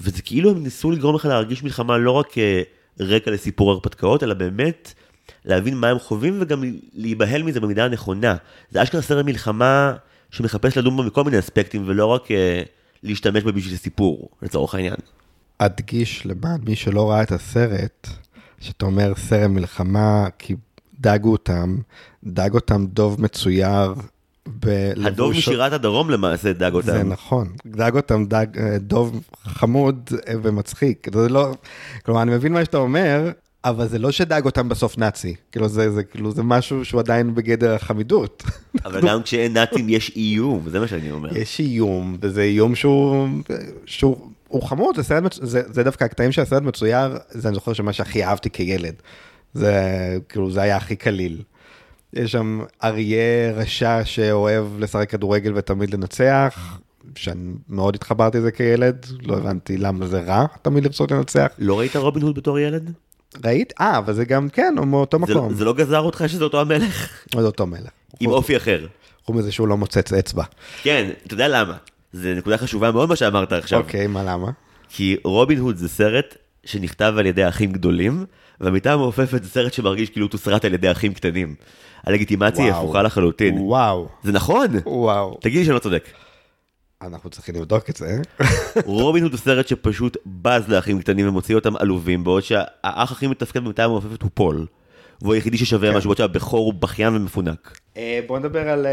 וזה כאילו הם ניסו לגרום לך להרגיש מלחמה לא רק כרקע לסיפור הרפתקאות, אלא באמת להבין מה הם חווים וגם להיבהל מזה במידה הנכונה. זה אשכרה סרט מלחמה שמחפש לדון בו מכל מיני אספקטים, ולא רק אה, להשתמש בה בשביל סיפור, לצורך העניין. אדגיש למען מי שלא ראה את הסרט, שאתה אומר סרט מלחמה, כי דגו אותם, דג אותם דוב מצויר. בלבוש- הדוב משירת הדרום למעשה דג אותם. זה נכון, דג אותם דג, אה, דוב חמוד אה, ומצחיק. זה לא, כלומר, אני מבין מה שאתה אומר, אבל זה לא שדג אותם בסוף נאצי. כאילו, זה, זה, כאילו, זה משהו שהוא עדיין בגדר החמידות. אבל גם כשאין נאצים יש איום, זה מה שאני אומר. יש איום, וזה איום שהוא, שהוא הוא חמוד, זה, סרט, מצ- זה, זה דווקא הקטעים של הסרט מצויר, זה אני זוכר שמה שהכי אהבתי כילד. זה כאילו, זה היה הכי קליל. יש שם אריה רשע שאוהב לשחק כדורגל ותמיד לנצח, שאני מאוד התחברתי לזה כילד, לא הבנתי למה זה רע תמיד לרצות לנצח. לא ראית רובין הוד בתור ילד? ראית? אה, אבל זה גם כן, הוא מאותו לא- מקום. זה לא גזר אותך שזה אותו המלך? זה אותו מלך. עם אופי אחר. חוץ מזה שהוא לא מוצץ אצבע. כן, אתה יודע למה. זה נקודה חשובה מאוד מה שאמרת עכשיו. אוקיי, מה למה? כי רובין הוד זה סרט שנכתב על ידי אחים גדולים, והמיטה המעופפת זה סרט שמרגיש כאילו תוסרט על ידי אחים קטנים. הלגיטימציה היא. הפוכה לחלוטין. וואו, זה נכון? וואו. תגיד לי שאני לא צודק. אנחנו צריכים לבדוק את זה. רובין הוד הוא סרט שפשוט בז לאחים קטנים ומוציא אותם עלובים, בעוד שהאח הכי מתפקד במיטה המעופפת הוא פול. והוא היחידי ששווה כן. משהו, בעוד שהבכור הוא בכיין ומפונק. אה, בוא נדבר על אה,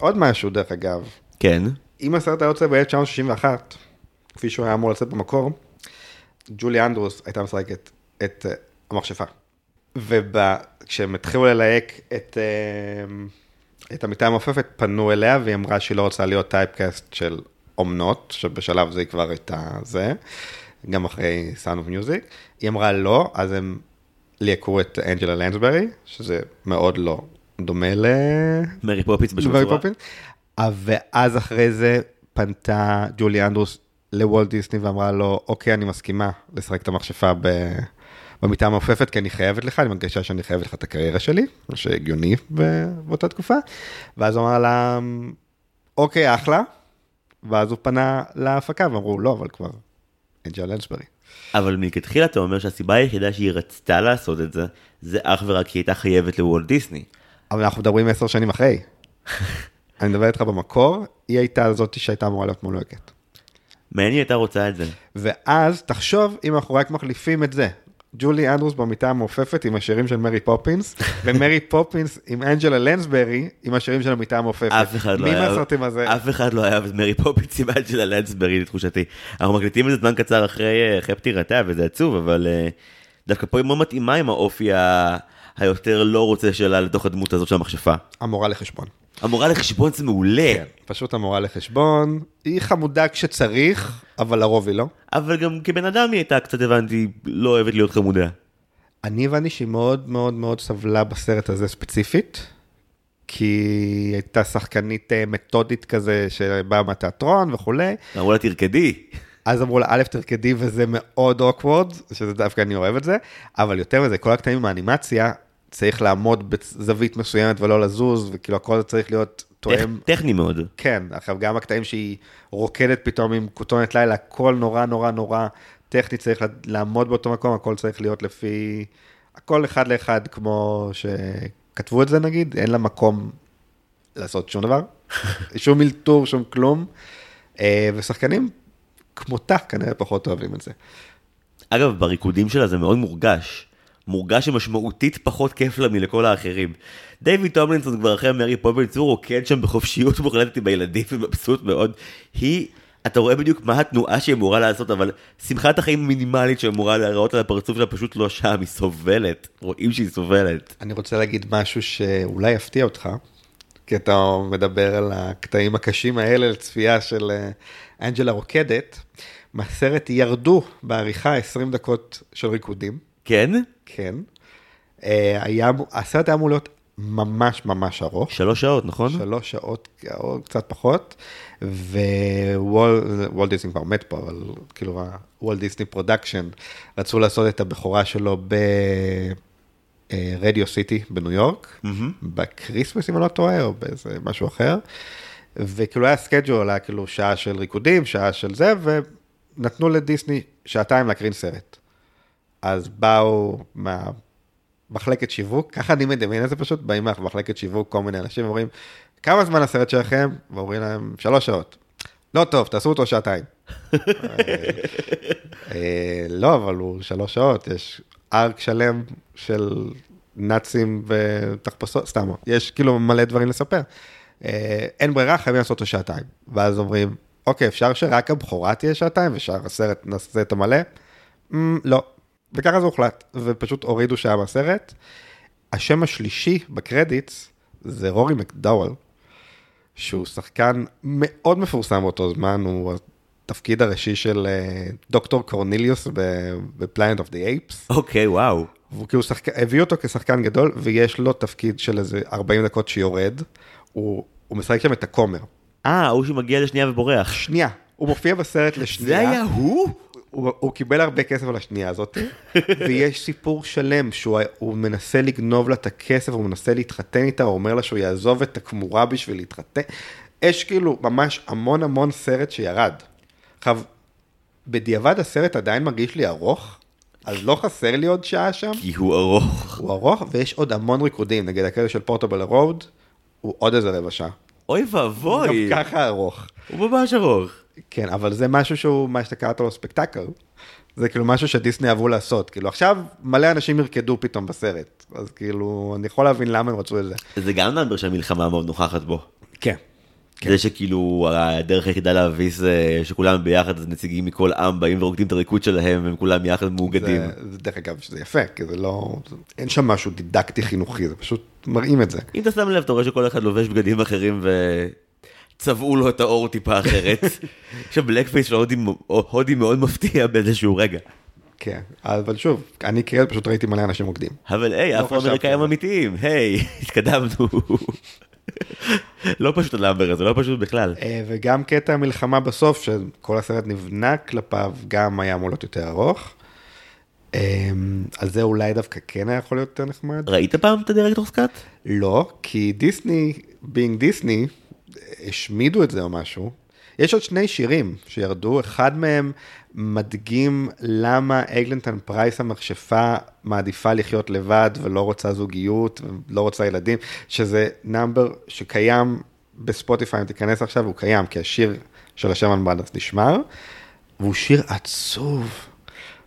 עוד משהו, דרך אגב. כן. אם הסרט היה יוצא ב-1961, כפי שהוא היה אמור לצאת במקור, ג'ולי אנדרוס הייתה משחקת את אה, המכשפה. וכשהם התחילו ללהק את, אה, את המיטה המעופפת, פנו אליה והיא אמרה שהיא לא רוצה להיות טייפקאסט של אומנות, שבשלב זה היא כבר הייתה זה, גם אחרי Sound of Music. היא אמרה לא, אז הם ליהקו את אנג'לה לנסברי, שזה מאוד לא דומה ל... מרי פופיץ בשום צורה. פופינס. אה, ואז אחרי זה פנתה ג'ולי אנדרוס לוולט דיסני ואמרה לו, אוקיי, אני מסכימה לשחק את המכשפה ב... במיטה המעופפת, כי אני חייבת לך, אני מרגישה שאני חייבת לך את הקריירה שלי, מה שהגיוני באותה תקופה. ואז הוא אמר לה, אוקיי, אחלה. ואז הוא פנה להפקה ואמרו, לא, אבל כבר אנג'ל לנסברי. אבל מלכתחילה אתה אומר שהסיבה היחידה שהיא רצתה לעשות את זה, זה אך ורק כי היא הייתה חייבת לוולט דיסני. אבל אנחנו מדברים עשר שנים אחרי. אני מדבר איתך במקור, היא הייתה זאתי שהייתה אמורה להיות מלוהקת. מעניין הייתה רוצה את זה. ואז תחשוב אם אנחנו רק מחליפים את זה. ג'ולי אנדרוס במיטה המעופפת עם השירים של מרי פופינס, ומרי פופינס עם אנג'לה לנסברי עם השירים של המיטה המעופפת. אף אחד לא מי היה... מהסרטים הזה? אף אחד לא אהב את מרי פופינס עם של לנסברי לתחושתי. אנחנו מקליטים את זה זמן קצר אחרי, אחרי פטירתה וזה עצוב, אבל אה, דווקא פה היא מאוד מתאימה עם האופי ה... היותר לא רוצה שלה לתוך הדמות הזאת של המכשפה. המורה לחשבון. המורה לחשבון זה מעולה, כן, פשוט המורה לחשבון. היא חמודה כשצריך, אבל לרוב היא לא. אבל גם כבן אדם היא הייתה קצת הבנתי לא אוהבת להיות חמודה. אני הבנתי שהיא מאוד מאוד מאוד סבלה בסרט הזה ספציפית, כי היא הייתה שחקנית אה, מתודית כזה שבאה מהתיאטרון וכולי. אמרו לה תרקדי. אז אמרו לה, א', תרקדי וזה מאוד אוקוורד, שזה דווקא אני אוהב את זה, אבל יותר מזה, כל הקטעים מהאנימציה, צריך לעמוד בזווית מסוימת ולא לזוז, וכאילו הכל צריך להיות תואם. טכ- טכני מאוד. כן, עכשיו גם הקטעים שהיא רוקדת פתאום עם כותונת לילה, הכל נורא נורא נורא טכני, צריך לעמוד באותו מקום, הכל צריך להיות לפי, הכל אחד לאחד כמו שכתבו את זה נגיד, אין לה מקום לעשות שום דבר, שום אלתור, שום כלום, אה, ושחקנים כמותה כנראה פחות אוהבים את זה. אגב, בריקודים שלה זה מאוד מורגש. מורגש שמשמעותית פחות כיף לה מלכל האחרים. דיוויד טומלינסון כבר אחרי מרי פופינס הוא רוקד שם בחופשיות מוחלטת עם הילדים ומבסוט מאוד. היא, אתה רואה בדיוק מה התנועה שהיא אמורה לעשות, אבל שמחת החיים המינימלית שאמורה להיראות על הפרצוף שלה פשוט לא שם, היא סובלת. רואים שהיא סובלת. אני רוצה להגיד משהו שאולי יפתיע אותך, כי אתה מדבר על הקטעים הקשים האלה לצפייה של אה, אנג'לה רוקדת. מהסרט ירדו בעריכה 20 דקות של ריקודים, כן? כן. אה, היה, אמור- הסרט היה אמור להיות ממש ממש ארוך, שלוש שעות, נכון? שלוש שעות או קצת פחות, ווולט דיסני כבר מת פה, אבל כאילו הוולט דיסני production רצו לעשות את הבכורה שלו ברדיו סיטי בניו יורק, מהמם. ב Christmas אם אני לא טועה, או באיזה משהו אחר, וכאילו היה schedule, היה כאילו שעה של ריקודים, שעה של זה, ונתנו לדיסני שעתיים להקרין סרט. אז באו מהמחלקת שיווק, ככה אני מדמיין את זה פשוט, באים מהמחלקת שיווק כל מיני אנשים ואומרים, כמה זמן הסרט שלכם? ואומרים להם, שלוש שעות. לא טוב, תעשו אותו שעתיים. אה, לא, אבל הוא שלוש שעות, יש ארק שלם של נאצים ותחפושות, סתם, יש כאילו מלא דברים לספר. אה, אין ברירה, חייבים לעשות אותו שעתיים. ואז אומרים, אוקיי, אפשר שרק הבכורה תהיה שעתיים ושאר הסרט נעשה את המלא? "מ, לא. וככה זה הוחלט, ופשוט הורידו שעה מהסרט. השם השלישי בקרדיטס זה רודי מקדאוול, שהוא שחקן מאוד מפורסם באותו זמן, הוא התפקיד הראשי של אה, דוקטור קורניליוס ב Planet of the Apes. אוקיי, וואו. והוא כאילו שחק... הביא אותו כשחקן גדול, ויש לו תפקיד של איזה 40 דקות שיורד. הוא, הוא משחק שם את הכומר. אה, הוא שמגיע לשנייה ובורח. שנייה, הוא מופיע בסרט לשנייה. הוא? הוא, הוא קיבל הרבה כסף על השנייה הזאת, ויש סיפור שלם שהוא הוא מנסה לגנוב לה את הכסף, הוא מנסה להתחתן איתה, הוא אומר לה שהוא יעזוב את הכמורה בשביל להתחתן. יש כאילו ממש המון המון סרט שירד. עכשיו, בדיעבד הסרט עדיין מרגיש לי ארוך, אז לא חסר לי עוד שעה שם. כי הוא ארוך. הוא ארוך ויש עוד המון ריקודים, נגיד הכאלה של פורטבל רוד, הוא עוד איזה רבע שעה. אוי גם ואבוי, ככה ארוך. הוא ממש ארוך. כן, אבל זה משהו שהוא, מה שאתה קראת לו ספקטקל. זה כאילו משהו שדיסני אהבו לעשות. כאילו עכשיו מלא אנשים ירקדו פתאום בסרט. אז כאילו, אני יכול להבין למה הם רצו את זה. זה גם number שהמלחמה מאוד נוכחת בו. כן. זה שכאילו הדרך היחידה להביס זה שכולם ביחד, אז נציגים מכל עם באים ורוקדים את הריקוד שלהם, והם כולם יחד מאוגדים. זה, זה דרך אגב, שזה יפה, כי זה לא, זה, אין שם משהו דידקטי חינוכי, זה פשוט מראים את זה. אם אתה שם לב, אתה רואה שכל אחד לובש בגדים אחרים וצבעו לו את העור טיפה אחרת. עכשיו blackface של הודי, הודי מאוד מפתיע באיזשהו רגע. כן, אבל שוב, אני כילד פשוט ראיתי מלא אנשים רוקדים. אבל היי, לא אפרו-אמריקאים על. אמיתיים, היי, התקדמנו. לא פשוט הלאמבר הזה, לא פשוט בכלל. אה, וגם קטע המלחמה בסוף, שכל הסרט נבנה כלפיו, גם היה אמור להיות יותר ארוך. אה, אז זה אולי דווקא כן היה יכול להיות יותר נחמד. ראית פעם את הדירקטור סקאט? לא, כי דיסני, being דיסני, השמידו את זה או משהו. יש עוד שני שירים שירדו, אחד מהם מדגים למה אגלנטיין פרייס המכשפה מעדיפה לחיות לבד ולא רוצה זוגיות ולא רוצה ילדים, שזה number שקיים בספוטיפיי, אם תיכנס עכשיו, הוא קיים, כי השיר של ה Sherman Brothers נשמר, והוא שיר עצוב.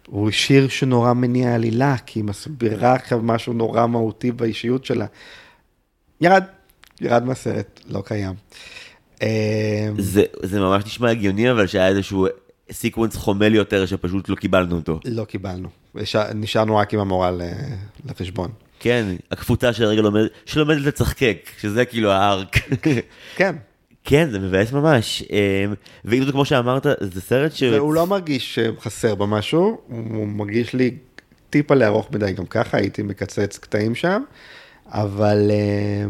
הוא שיר שנורא מניע עלילה, כי היא מסבירה עכשיו משהו נורא מהותי באישיות שלה. ירד, ירד מהסרט, לא קיים. אה, זה, זה ממש נשמע הגיוני, אבל שהיה איזשהו sequence חומל יותר שפשוט לא קיבלנו אותו. לא קיבלנו, נשארנו רק עם המורל אה, לחשבון. כן, הקבוצה שהרגע לומדת, שלומדת לצחקק, שזה כאילו ה arc. כן, כן, זה מבאס ממש. אמ, ואם זה כמו שאמרת, זה סרט ש... והוא לא מרגיש שחסר בו משהו, הוא מרגיש לי טיפה לארוך מדי גם ככה, הייתי מקצץ קטעים שם, אבל אה,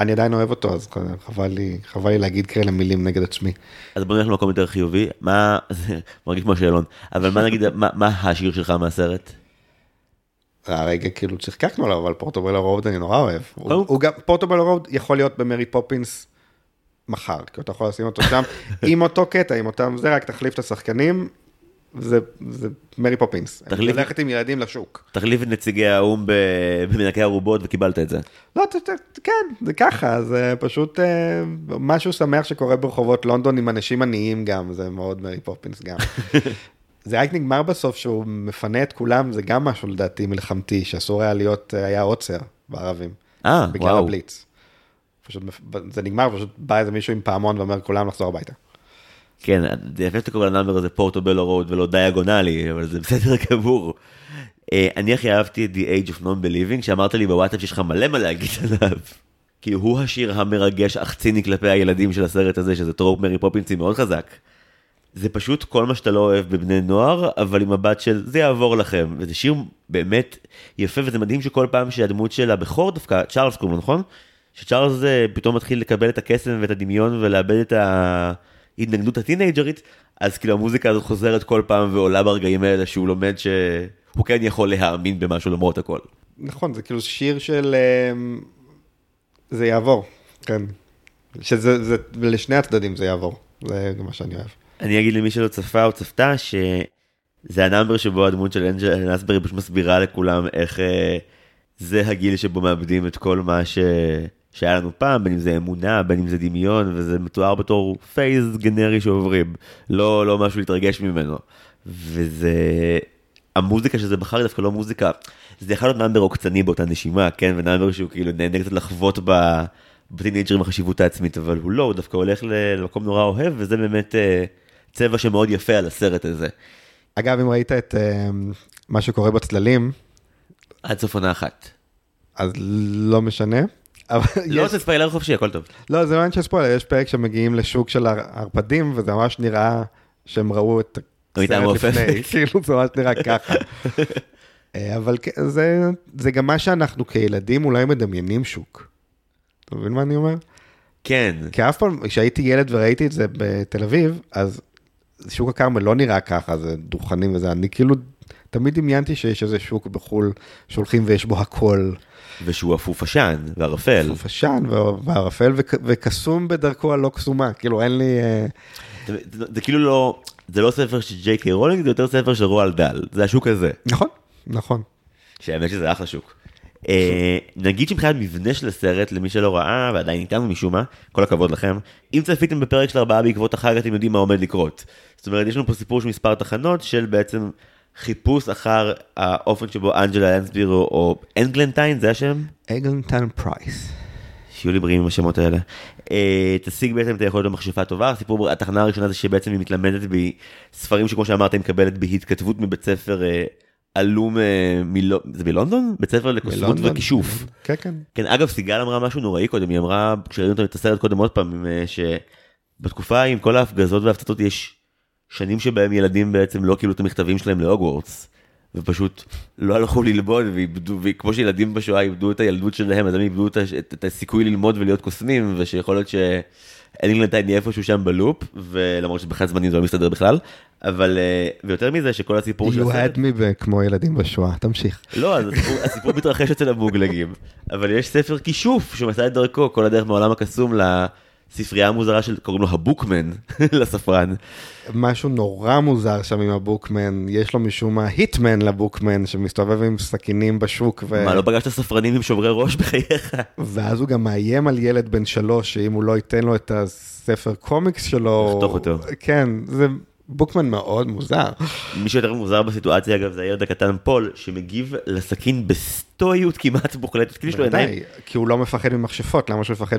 אני עדיין אוהב אותו, אז חבל לי, חבל לי להגיד כאלה מילים נגד עצמי. אז בוא נלך למקום יותר חיובי, מה, זה מרגיש כמו שאלון, אבל מה נגיד, מה, מה השיר שלך מהסרט? הרגע כאילו צחקקנו עליו, אבל פורטובל הרוד אני נורא אוהב. הוא, קודם- הוא גם, פורטובל הרוד יכול להיות במרי פופינס מחר, כי אתה יכול לשים אותו שם עם אותו קטע, עם אותם זה, רק תחליף את השחקנים, זה, זה מרי פופינס. תחליף- ללכת עם ילדים לשוק. תחליף את נציגי האו"ם במנקי ארובות וקיבלת את זה. לא, ת, ת, כן, זה ככה, זה פשוט אה, משהו שמח שקורה ברחובות לונדון עם אנשים עניים גם, זה מאוד מרי פופינס גם. זה רק נגמר בסוף שהוא מפנה את כולם, זה גם משהו לדעתי מלחמתי, שאסור היה להיות, אה, היה עוצר בערבים. אה, בגלל וואו. הבליץ. פשוט, זה נגמר, פשוט בא איזה מישהו עם פעמון ואומר כולם לחזור הביתה. כן, זה יפה שאתה קורא ל number הזה Portobello Road ולא Diagon Alley, אבל זה בסדר גמור. אה, אני הכי אהבתי את The Age of Not Believing, שאמרת לי בוואטסאפ שיש לך מלא מה להגיד עליו. כי הוא השיר המרגש אך ציני כלפי הילדים של הסרט הזה, שזה trope מרי פופינצי מאוד חזק. זה פשוט כל מה שאתה לא אוהב בבני נוער, אבל עם מבט של זה יעבור לכם. וזה שיר באמת יפה, וזה מדהים שכל פעם שהדמות של הבכור דווקא, צ'ארלס קוראים לו, נכון? שצ'ארלס אה, פתאום מתחיל לקבל את הקסם ואת הדמיון ולאבד את ההתנגדות הטינאייג'רית, אז כאילו המוזיקה הזאת חוזרת כל פעם ועולה ברגעים האלה שהוא לומד שהוא כן יכול להאמין במשהו למרות הכל. נכון, זה כאילו שיר של... אה, זה יעבור, כן. שזה, זה, לשני הצדדים זה יעבור, זה מה שאני אוהב. אני אגיד למי שלא צפה או צפתה שזה ה number שבו הדמות של אנג'לה לנסברי פשוט מסבירה לכולם איך אה, זה הגיל שבו מאבדים את כל מה ש... שהיה לנו פעם, בין אם זה אמונה, בין אם זה דמיון, וזה מתואר בתור phase גנרי שעוברים, לא, לא משהו להתרגש ממנו. וזה... המוזיקה שזה בחר היא דווקא לא מוזיקה, זה יכול להיות number עוקצני באותה נשימה, כן, ו number שהוא כאילו נהנה קצת לחוות ב... בטינאייג'רים החשיבות העצמית, אבל הוא לא, הוא דווקא הולך למקום נורא אוהב, וזה באמת אה, צבע שמאוד יפה על הסרט הזה. אגב, אם ראית את אה, מה שקורה בצללים, עד סוף עונה אחת. אז לא משנה. לא רוצה ספיילר חופשי, הכל טוב. לא, זה לא עניין של ספוילר, יש פרק שמגיעים לשוק של ערפדים, וזה ממש נראה שהם ראו את הסרט. לפני, כאילו זה ממש נראה ככה. אה, אבל זה גם מה שאנחנו כילדים אולי מדמיינים שוק. אתה מבין מה אני אומר? כן, כי אף פעם, כשהייתי ילד וראיתי את זה בתל אביב, אז שוק הכרמל לא נראה ככה, זה דוכנים וזה, אני כאילו תמיד דמיינתי שיש איזה שוק בחו"ל שהולכים ויש בו הכל. ושהוא אפוף עשן וערפל. אפוף עשן וערפל וקסום בדרכו הלא קסומה, כאילו אין לי... אה, זה, זה, זה כאילו לא, זה לא ספר של ג'יי קיי רולינג, זה יותר ספר של רואלד דאל, זה השוק הזה. נכון, נכון. שהאמת שזה אחלה שוק. אה, נגיד שמבחינת מבנה של הסרט, למי שלא ראה ועדיין איתנו משום מה, כל הכבוד לכם, אם צפיתם בפרק של ארבעה בעקבות החג אתם יודעים מה עומד לקרות. זאת אומרת, יש לנו פה סיפור של מספר תחנות של בעצם חיפוש אחר האופן שבו אנג'לה אנסבירו או אנגלנטיין, זה השם? אגלנטיין פרייס. שיהיו לי בריאים עם השמות האלה. אה, תשיג בעצם את היכולת כמכשפה טובה, הסיפור, התחנה הראשונה זה שבעצם היא מתלמדת בספרים שכמו שאמרת היא מקבלת בהתכתבות מבית ספר אה, עלום, אה, מלו, זה בלונדון? בית ספר לקוסמות. וכישוף. כן, כן. כן, אגב, סיגל אמרה משהו נוראי קודם, היא אמרה, כשראינו את הסרט קודם עוד פעם, שבתקופה עם כל ההפגזות וההפצצות, יש שנים שבהם ילדים בעצם לא קיבלו את המכתבים שלהם להוגוורטס, ופשוט לא הלכו ללמוד, ואיבדו, וכמו שילדים בשואה איבדו את הילדות שלהם, אז הם איבדו את, את, את הסיכוי ללמוד ולהיות קוסמים, ושיכול להיות שאנגלנטיין יהיה איפשהו שם בלופ, ולמרות שבכלל זמנים זה לא מסתדר בכלל, אבל, אה, ויותר מזה, שכל הסיפור של You הסרט... had me כמו ילדים בשואה, תמשיך. לא, אז הסיפור, הסיפור מתרחש אצל המוגלגים, אבל יש ספר כישוף שמסע את דרכו כל הדרך מעולם הקסום לספרייה המוזרה של, קוראים לו הבוקמן, לספרן. משהו נורא מוזר שם עם הבוקמן, יש לו משום מה היטמן לבוקמן שמסתובב עם סכינים בשוק, ו... מה, לא פגשת ספרנים עם שוברי ראש בחייך? ואז הוא גם מאיים על ילד בן שלוש שאם הוא לא ייתן לו את הספר קומיקס שלו, יחתוך אותו. כן, זה בוקמן מאוד מוזר. מי שיותר מוזר בסיטואציה אגב זה הילד הקטן פול, שמגיב לסכין בסטואיות כמעט מוחלטת, כאילו יש לו עיניים. כי הוא לא מפחד ממכשפות, למה שהוא מפחד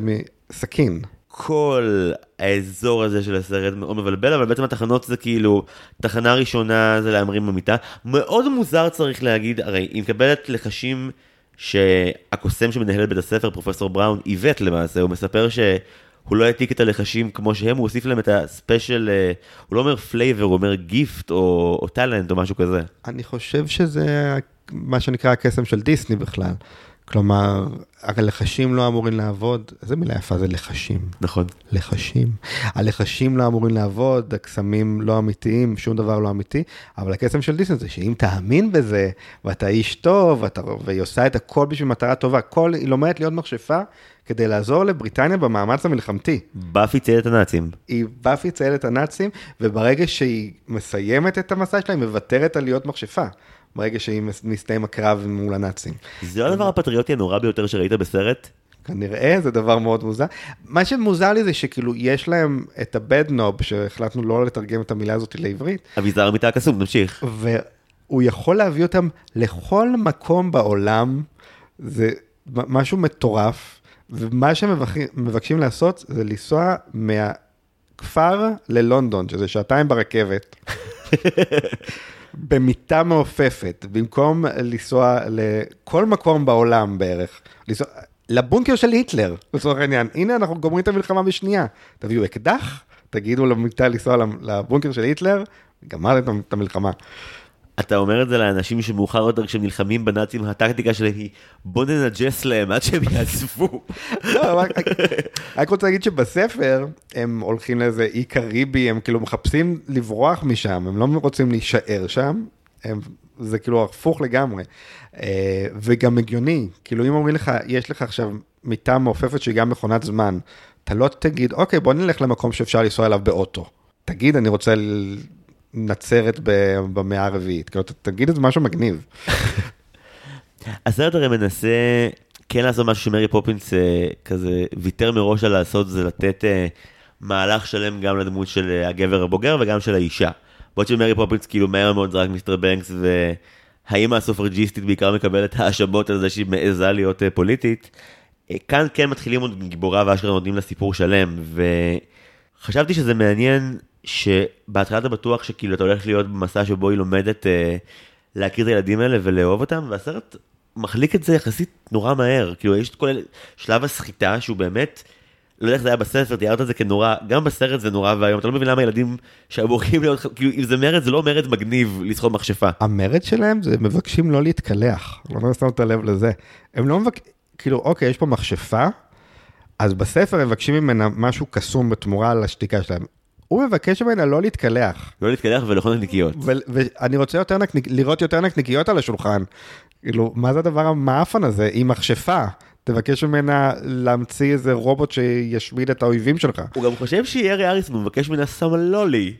מסכין? כל האזור הזה של הסרט מאוד מבלבל, אבל בעצם התחנות זה כאילו, תחנה ראשונה זה להמריא במיטה. מאוד מוזר צריך להגיד, הרי היא מקבלת לחשים שהקוסם שמנהל את בית הספר, פרופסור בראון, עיוות למעשה, הוא מספר שהוא לא העתיק את הלחשים כמו שהם, הוא הוסיף להם את ה special, אה, הוא לא אומר flavor, הוא אומר gift או, או talent או משהו כזה. אני חושב שזה מה שנקרא הקסם של דיסני בכלל. כלומר, הלחשים לא אמורים לעבוד, איזה מילה יפה זה לחשים. נכון. לחשים. הלחשים לא אמורים לעבוד, הקסמים לא אמיתיים, שום דבר לא אמיתי, אבל הקסם של דיסני זה שאם תאמין בזה, ואתה איש טוב, ואתה, והיא עושה את הכל בשביל מטרה טובה, כל, היא לומדת להיות מכשפה כדי לעזור לבריטניה במאמץ המלחמתי. באפי ציין את הנאצים. היא באפי ציילת הנאצים, וברגע שהיא מסיימת את המסע שלה, היא מוותרת על להיות מכשפה. ברגע שהיא מס- מסתיים הקרב מול הנאצים. זה הדבר הפטריוטי הנורא ביותר שראית בסרט? כנראה זה דבר מאוד מוזר. מה שמוזר לי זה שכאילו יש להם את ה-bad knob, שהחלטנו לא לתרגם את המילה הזאת לעברית, אביזר מיטה הקסום, תמשיך. והוא יכול להביא אותם לכל מקום בעולם, זה משהו מטורף, ומה שהם מבקשים- מבקשים לעשות זה לנסוע מהכפר ללונדון, שזה שעתיים ברכבת. במיטה מעופפת, במקום לנסוע לכל מקום בעולם בערך, לנסוע לבונקר של היטלר, לצורך העניין. הנה, אנחנו גומרים את המלחמה בשנייה. תביאו אקדח, תגידו למיטה לנסוע לבונקר של היטלר, גמרתם את המלחמה. אתה אומר את זה לאנשים שמאוחר יותר כשהם נלחמים בנאצים, הטקטיקה שלהם היא בוא ננג'ס להם עד שהם יעזבו. לא, רק, רוצה להגיד שבספר הם הולכים לאיזה אי קריבי, הם כאילו מחפשים לברוח משם, הם לא רוצים להישאר שם, הם, זה כאילו הפוך לגמרי. אה, וגם הגיוני, כאילו אם אומרים לך, יש לך עכשיו מיטה מעופפת שהיא גם מכונת זמן, אתה לא תגיד, אוקיי, בוא נלך למקום שאפשר לנסוע אליו באוטו. תגיד, אני רוצה נצרת במאה הרביעית, כאילו, תגיד איזה משהו מגניב. הסרט הרי מנסה כן לעשות משהו שמרי פופינס אה, כזה ויתר מראש על לעשות, זה לתת אה, מהלך שלם גם לדמות של אה, הגבר הבוגר וגם של האישה. בעוד שמרי פופינס כאילו מהר מאוד זרק מיסטר בנקס והאימא הסופרג'יסטית בעיקר מקבלת האשמות על זה שהיא מעיזה להיות פוליטית. כאן כן מתחילים עם גיבורה ואשכרה נותנים לה סיפור שלם וחשבתי שזה מעניין שבהתחלה אתה בטוח שכאילו אתה הולך להיות במסע שבו היא לומדת אה, להכיר את הילדים האלה ולאהוב אותם והסרט מחליק את זה יחסית נורא מהר כאילו יש את כל שלב הסחיטה שהוא באמת. לא יודע איך זה היה בספר, תיארת את זה כנורא, גם בסרט זה נורא ואיום, אתה לא מבין למה ילדים שאמורים להיות, כאילו אם זה מרד זה לא מרד מגניב לסחוב מכשפה. המרד שלהם זה מבקשים לא להתקלח, לא שמת לב לזה. הם לא מבקשים, כאילו, אוקיי, יש פה מכשפה, אז בספר מבקשים ממנה משהו קסום בתמורה על השתיקה שלהם. הוא מבקש ממנה לא להתקלח. לא להתקלח ולאכול נקניקיות. ואני רוצה יותר נקניק, לראות יותר נקניקיות על השולחן. כאילו, מה זה הדבר המאפן הזה? עם מכשפה. תבקש ממנה להמציא איזה רובוט שישמיד את האויבים שלך. הוא גם חושב שיארי אריס מבקש ממנה שמה לולי.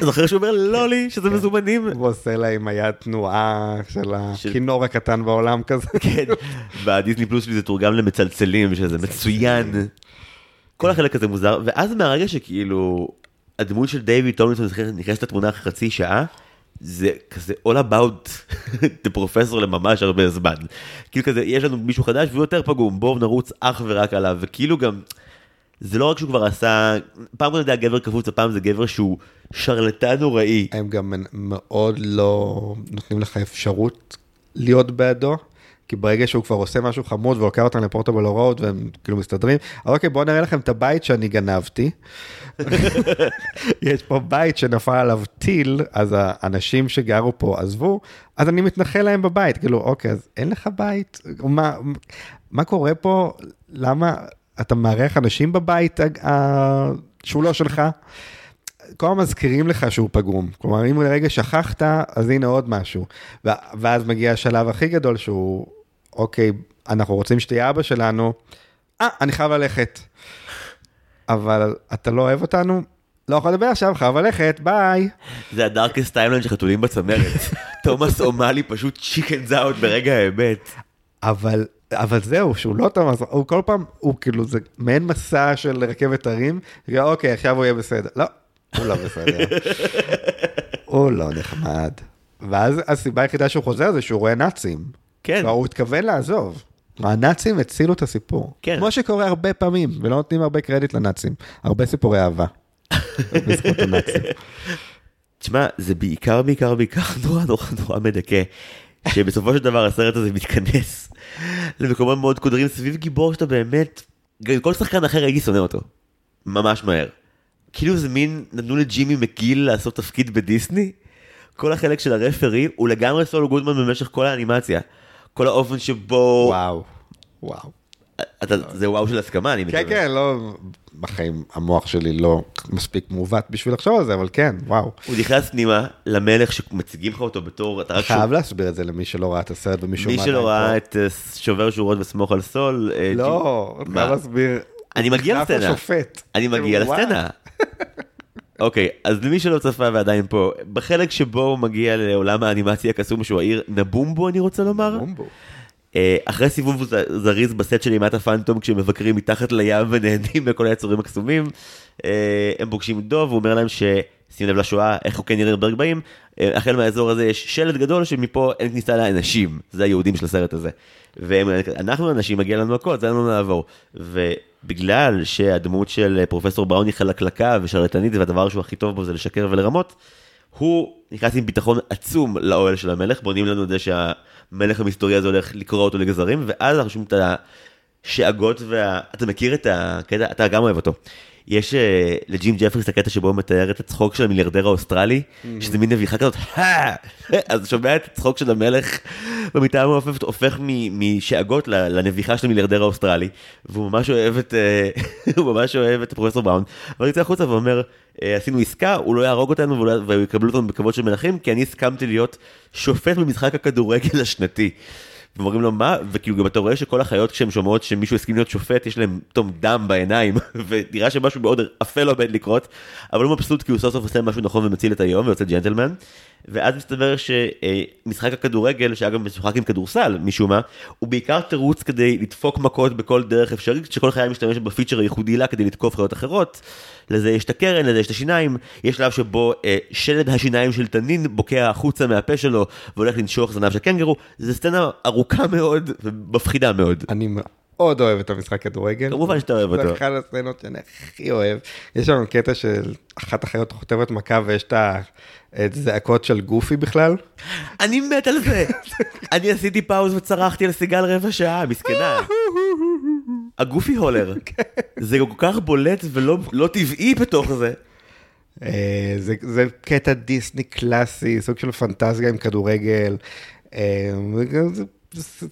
זוכר שהוא אומר לולי, שזה מזומנים? הוא עושה לה עם היד תנועה של הכינור הקטן בעולם כזה. כן, בדיסני פלוס שלי זה תורגם למצלצלים, שזה מצוין. כל החלק הזה מוזר, ואז מהרגע שכאילו הדמות של דייוויד טומלינסון נכנסת לתמונה אחרי חצי שעה, זה כזה all about the professor לממש הרבה זמן. כאילו כזה, יש לנו מישהו חדש והוא יותר פגום, בואו נרוץ אך ורק עליו, וכאילו גם, זה לא רק שהוא כבר עשה, פעם קודם זה היה גבר קפוץ, הפעם זה גבר שהוא שרלטן נוראי. הם גם מאוד לא נותנים לך אפשרות להיות בעדו. כי ברגע שהוא כבר עושה משהו חמוד ולוקח אותם לפורטבל רוד והם כאילו מסתדרים, אז אוקיי בואו נראה לכם את הבית שאני גנבתי. יש פה בית שנפל עליו טיל, אז האנשים שגרו פה עזבו, אז אני מתנחל להם בבית, כאילו אוקיי אז אין לך בית, מה, מה קורה פה, למה אתה מארח אנשים בבית שהוא לא שלך? כל הזמן מזכירים לך שהוא פגום. כלומר, אם לרגע שכחת, אז הנה עוד משהו. ואז מגיע השלב הכי גדול שהוא אוקיי, אנחנו רוצים שתהיה אבא שלנו, אה, אני חייב ללכת. אבל אתה לא אוהב אותנו? לא יכול לדבר עכשיו, חייב ללכת, ביי. זה ה darkest timeline של חתולים בצמרת. תומאס אומאלי פשוט chickens out ברגע האמת. אבל, אבל זהו, שהוא לא תומאס, הוא כל פעם, הוא כאילו, זה מעין מסע של רכבת הרים, אוקיי, עכשיו הוא יהיה בסדר. לא, הוא לא בסדר. הוא לא נחמד. ואז הסיבה היחידה שהוא חוזר זה שהוא רואה נאצים. כן. הוא התכוון לעזוב. הנאצים הצילו את הסיפור. כן. כמו שקורה הרבה פעמים, ולא נותנים הרבה קרדיט לנאצים. הרבה סיפורי אהבה. בזכות הנאצים. תשמע, זה בעיקר, בעיקר, בעיקר נורא נורא נורא מדכא. שבסופו של דבר הסרט הזה מתכנס למקומות מאוד קודרים סביב גיבור שאתה באמת, כל שחקן אחר הייתי שונא אותו. ממש מהר. כאילו זה מין, נתנו לג'ימי מגיל לעשות תפקיד בדיסני, כל החלק של הרפרי הוא לגמרי סול גודמן במשך כל האנימציה. כל האופן שבו... וואו, וואו. אתה, זה וואו של הסכמה, אני מקווה. כן, כן, לא, בחיים המוח שלי לא מספיק מעוות בשביל לחשוב על זה, אבל כן, וואו. הוא נכנס פנימה למלך שמציגים לך אותו בתור, אתה רק חייב. להסביר את זה למי שלא ראה את הסרט ומישהו... מי שלא ראה את אה, שובר שורות וסמוך על סול. אה, לא, אתה להסביר. אני מגיע לסצנה. אני מגיע לסצנה. אוקיי, אז למי שלא צפה ועדיין פה, בחלק שבו הוא מגיע לעולם האנימציה הקסום שהוא העיר נבומבו אני רוצה לומר. נבומבו. אה, אחרי סיבוב זריז בסט של אימת הפנטום כשמבקרים מתחת לים ונהנים מכל היצורים הקסומים, אה, הם פוגשים דוב, הוא אומר להם ש... שים לב לשואה, איך חוקי נירנברג באים, אה, החל מהאזור הזה יש שלט גדול שמפה אין כניסה לאנשים, זה היהודים של הסרט הזה. ואנחנו אנשים, מגיע לנו הכל, זה לנו לעבור. ובגלל שהדמות של פרופסור בראון היא חלקלקה ושרלטנית והדבר שהוא הכי טוב בו זה לשקר ולרמות, הוא נכנס עם ביטחון עצום לאוהל של המלך, בונים לנו את זה שהמלך המסתורי הזה הולך לקרוע אותו לגזרים, ואז אנחנו שומעים את השאגות וה... אתה מכיר את הקטע? אתה גם אוהב אותו. יש אה, לג'ים ג'פריס הקטע שבו הוא מתאר את הצחוק של המיליארדר האוסטרלי, mm-hmm. שזה מין נביחה כזאת, אז שומע את הצחוק של המלך במיטה המעופפת, הופך משאגות לנביחה של המיליארדר האוסטרלי, והוא ממש אוהב את, אה, הוא ממש אוהב את פרופסור בראון, והוא יוצא החוצה ואומר, אה, עשינו עסקה, הוא לא יהרוג אותנו והוא יקבלו אותנו בכבוד של מלכים, כי אני הסכמתי להיות שופט במשחק הכדורגל השנתי. ואומרים לו מה, וכאילו גם אתה רואה שכל החיות כשהן שומעות שמישהו הסכים להיות שופט, יש להם פתאום דם בעיניים, ונראה שמשהו מאוד אפל עומד לקרות, אבל הוא מבסוט כי הוא סוף סוף עושה משהו נכון ומציל את היום ויוצא ג'נטלמן. ואז מסתבר שמשחק הכדורגל, שאגב משוחק עם כדורסל משום מה, הוא בעיקר תירוץ כדי לדפוק מכות בכל דרך אפשרית, שכל חיה משתמשת בפיצ'ר הייחודי לה כדי לתקוף חיות אחרות. לזה יש את הקרן, לזה יש את השיניים, יש שלב שבו אה, שלד השיניים של תנין בוקע החוצה מהפה שלו והולך לנשוך זנב של קנגרו, זו סצנה ארוכה מאוד ומפחידה מאוד. אני מאוד אוהב את המשחק כדורגל. כמובן שאתה אוהב אותו. זה אחת הסצנות שאני הכי אוהב. יש לנו קטע של אחת החיות חוטבת מכה ויש את הזעקות של גופי בכלל. אני מת על זה. אני עשיתי פאוז וצרחתי על סיגל רבע שעה, מסכנה. הגופי הולר. כן. זה כל כך בולט ולא לא טבעי בתוך זה. אה, זה, זה קטע דיסני קלאסי, סוג של פנטזיה עם כדורגל. אה,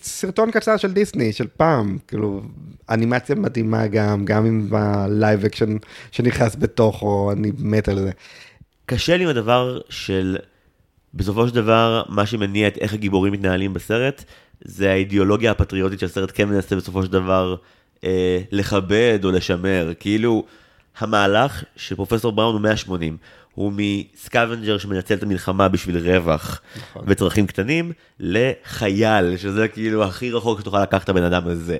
סרטון קצר של דיסני, של פעם, כאילו, אנימציה מדהימה גם, גם עם ה live action שנכנס בתוכו, אני מת על זה. קשה לי עם הדבר של, בסופו של דבר, מה שמניע את איך הגיבורים מתנהלים בסרט, זה האידיאולוגיה הפטריוטית שהסרט כן מנסה בסופו של דבר אה, לכבד או לשמר. כאילו, המהלך של פרופסור בראון הוא 180. הוא scavenger שמנצל את המלחמה בשביל רווח נכון. וצרכים קטנים, לחייל, שזה כאילו הכי רחוק שתוכל לקחת את הבן אדם הזה.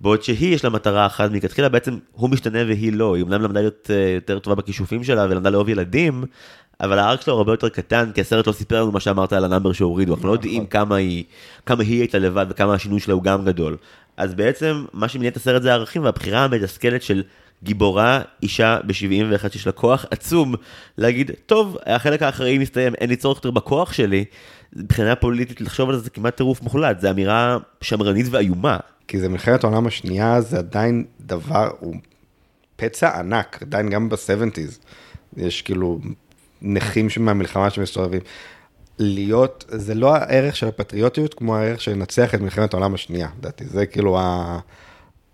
בעוד שהיא יש לה מטרה אחת מלכתחילה, בעצם הוא משתנה והיא לא, היא אמנם למדה להיות אה, יותר טובה בכישופים שלה ולמדה לאהוב ילדים, אבל ה arc שלו הרבה יותר קטן, כי הסרט לא סיפר לנו מה שאמרת על ה number שהורידו, אנחנו לא יודעים כמה היא, כמה היא הייתה לבד וכמה השינוי שלה הוא גם גדול. אז בעצם מה שמניע את הסרט זה הערכים והבחירה המתסכלת של גיבורה, אישה ב-71 שיש לה כוח עצום, להגיד, טוב, החלק האחראי מסתיים, אין לי צורך יותר בכוח שלי. מבחינה פוליטית לחשוב על זה זה כמעט טירוף מוחלט, זה אמירה שמרנית ואיומה. כי זה מלחמת העולם השנייה, זה עדיין דבר, הוא פצע ענק, עדיין גם ב-70's. יש כאילו נכים מהמלחמה שמסתובבים. להיות, זה לא הערך של הפטריוטיות כמו הערך של לנצח את מלחמת העולם השנייה, לדעתי. זה כאילו ה,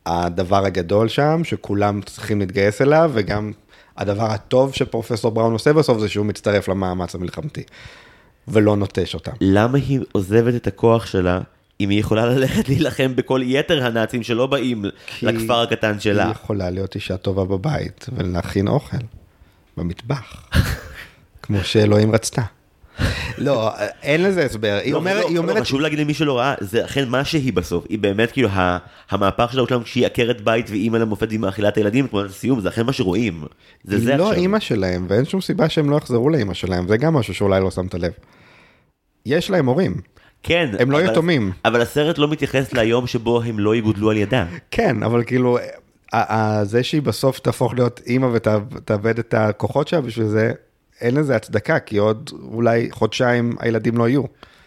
הדבר הגדול שם, שכולם צריכים להתגייס אליו, וגם הדבר הטוב שפרופסור בראון עושה בסוף זה שהוא מצטרף למאמץ המלחמתי, ולא נוטש אותם. למה היא עוזבת את הכוח שלה אם היא יכולה ללכת להילחם בכל יתר הנאצים שלא באים לכפר הקטן היא שלה? יכולה להיות אישה טובה בבית ולהכין אוכל במטבח, כמו שאלוהים רצתה. לא, אין לזה הסבר. היא לא, אומרת, לא, היא לא, אומרת, חשוב להגיד למי שלא ראה, זה אכן מה שהיא בסוף, היא באמת כאילו המהפך שלה הוא כשהיא עקרת בית ואימא למופת והיא מאכילה את הילדים, תמונת הסיום, זה אכן מה שרואים. זה זה היא לא. אימא שלהם, ואין שום סיבה שהם לא יחזרו לאימא שלהם, זה גם משהו שאולי לא שמת לב. יש להם הורים. כן. הם לא אבל- יתומים. אבל הסרט לא מתייחס ליום שבו הם לא יגודלו על ידה. כן, אבל כאילו, זה שהיא בסוף תהפוך להיות אימא ותאבד את הכוחות שלה בשביל זה, אין לזה הצדקה, כי עוד אולי חודשיים הילדים לא יהיו.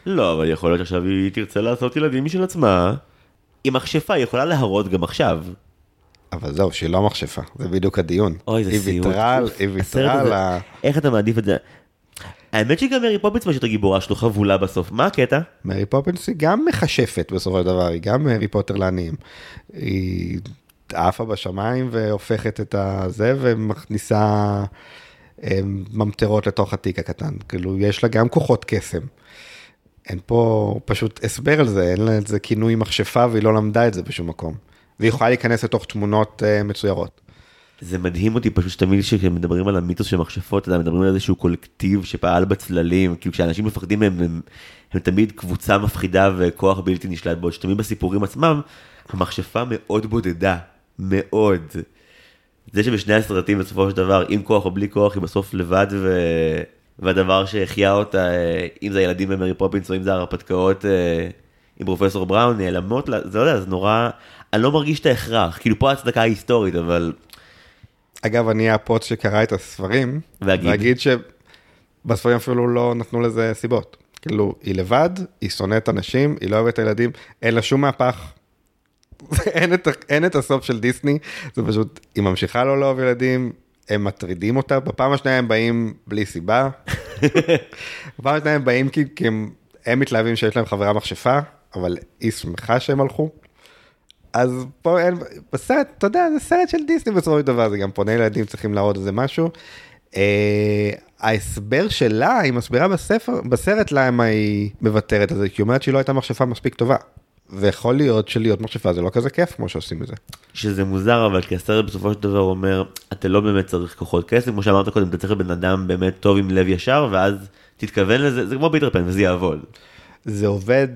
לא, אבל יכול להיות שעכשיו היא תרצה לעשות ילדים משל עצמה. עם מכשפה היא יכולה להרות גם עכשיו. אבל זהו, שהיא לא מכשפה, זה בדיוק הדיון. אוי, זה היא סיוט. ויתרה היא ויתרה על ה... איך אתה מעדיף את זה? האמת שגם מרי פופינס פשוט הגיבורה שלו חבולה בסוף, מה הקטע? מרי פופינס היא גם מכשפת בסופו של דבר, היא גם הארי פוטר לעניים. היא עפה בשמיים והופכת את הזה ומכניסה אה, ממטרות לתוך התיק הקטן. כאילו, יש לה גם כוחות קסם. אין פה פשוט הסבר על זה, אין לה איזה כינוי מכשפה והיא לא למדה את זה בשום מקום. והיא יכולה להיכנס לתוך תמונות אה, מצוירות. זה מדהים אותי פשוט שתמיד כשמדברים על המיתוס של מכשפות, אתה מדברים על איזשהו קולקטיב שפעל בצללים, כאילו כשאנשים מפחדים מהם, הם, הם תמיד קבוצה מפחידה וכוח בלתי נשלט, בעוד שתמיד בסיפורים עצמם, המכשפה מאוד בודדה, מאוד. זה שבשני הסרטים בסופו של דבר, עם כוח או בלי כוח, היא בסוף לבד, ו... והדבר שהחיה אותה, אה, אם זה הילדים במרי פופינס או אם זה הרפתקאות אה, עם פרופסור בראון, נעלמות זה לא יודע, זה נורא, אני לא מרגיש את ההכרח, כאילו פה ההצדקה ההיסטורית, אבל אגב, אני הפוץ שקרא את הספרים, ואגיד? ואגיד שבספרים אפילו לא נתנו לזה סיבות. כאילו, היא לבד, היא שונאת אנשים, היא לא אוהבת את הילדים, אין לה שום מהפך. אין, את, אין את הסוף של דיסני, זה פשוט, היא ממשיכה לא לאהוב ילדים, הם מטרידים אותה, בפעם השנייה הם באים בלי סיבה. בפעם השנייה הם באים כי, כי הם, הם מתלהבים שיש להם חברה מכשפה, אבל היא שמחה שהם הלכו. אז פה אין, בסרט, אתה יודע, זה סרט של דיסני בסופו של דבר, זה גם פונה ילדים צריכים להראות איזה משהו. אה, ההסבר שלה, היא מסבירה בספר, בסרט למה היא מוותרת על זה, כי היא אומרת שהיא לא הייתה מכשפה מספיק טובה. ויכול להיות שלהיות מכשפה זה לא כזה כיף כמו שעושים את זה. שזה מוזר, אבל כי הסרט בסופו של דבר אומר, אתה לא באמת צריך כוחות כסף, כמו שאמרת קודם, אתה צריך בן אדם באמת טוב עם לב ישר, ואז תתכוון לזה, זה כמו ביטר פן, וזה יעבוד. זה עובד.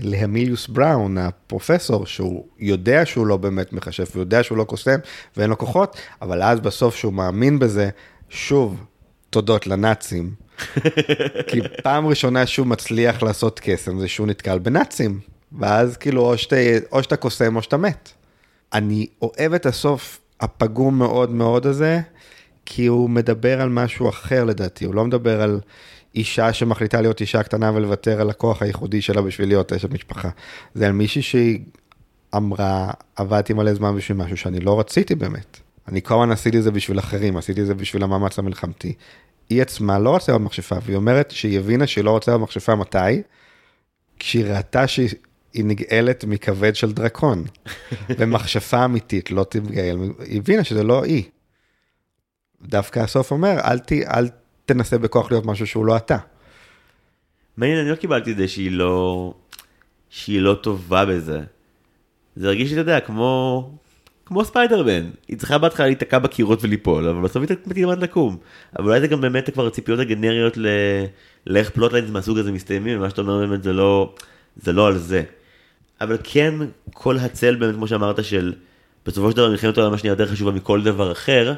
להמיליוס בראון, הפרופסור, שהוא יודע שהוא לא באמת מכשף, הוא יודע שהוא לא קוסם ואין לו כוחות, אבל אז בסוף שהוא מאמין בזה, שוב, תודות לנאצים. כי פעם ראשונה שהוא מצליח לעשות קסם זה שהוא נתקל בנאצים, ואז כאילו או, שתי, או שאתה קוסם או שאתה מת. אני אוהב את הסוף הפגום מאוד מאוד הזה, כי הוא מדבר על משהו אחר לדעתי, הוא לא מדבר על אישה שמחליטה להיות אישה קטנה ולוותר על הכוח הייחודי שלה בשביל להיות אשת משפחה. זה על מישהי שהיא אמרה, עבדתי מלא זמן בשביל משהו שאני לא רציתי באמת. אני כל הזמן עשיתי את זה בשביל אחרים, עשיתי את זה בשביל המאמץ המלחמתי. היא עצמה לא רוצה להיות מכשפה, והיא אומרת שהיא הבינה שהיא לא רוצה להיות מכשפה מתי? כשהיא ראתה שהיא היא נגאלת מכבד של דרקון. ומכשפה אמיתית לא תתגאל, היא הבינה שזה לא היא. דווקא הסוף אומר, אל, ת, אל תנסה בכוח להיות משהו שהוא לא אתה. מעניין, אני לא קיבלתי את זה שהיא לא... שהיא לא טובה בזה. זה הרגיש לי, אתה יודע, כמו, כמו ספיידרמן. היא צריכה בהתחלה להיתקע בקירות וליפול, אבל בסוף היא תלמד לקום. אבל אולי זה גם באמת כבר הציפיות הגנריות ל... לאיך plotlines מהסוג הזה מסתיימים, ומה שאתה אומר באמת זה לא, זה לא על זה. אבל כן, כל הצל באמת, כמו שאמרת, של בסופו של דבר מלחמת העולם השנייה יותר חשובה מכל דבר אחר,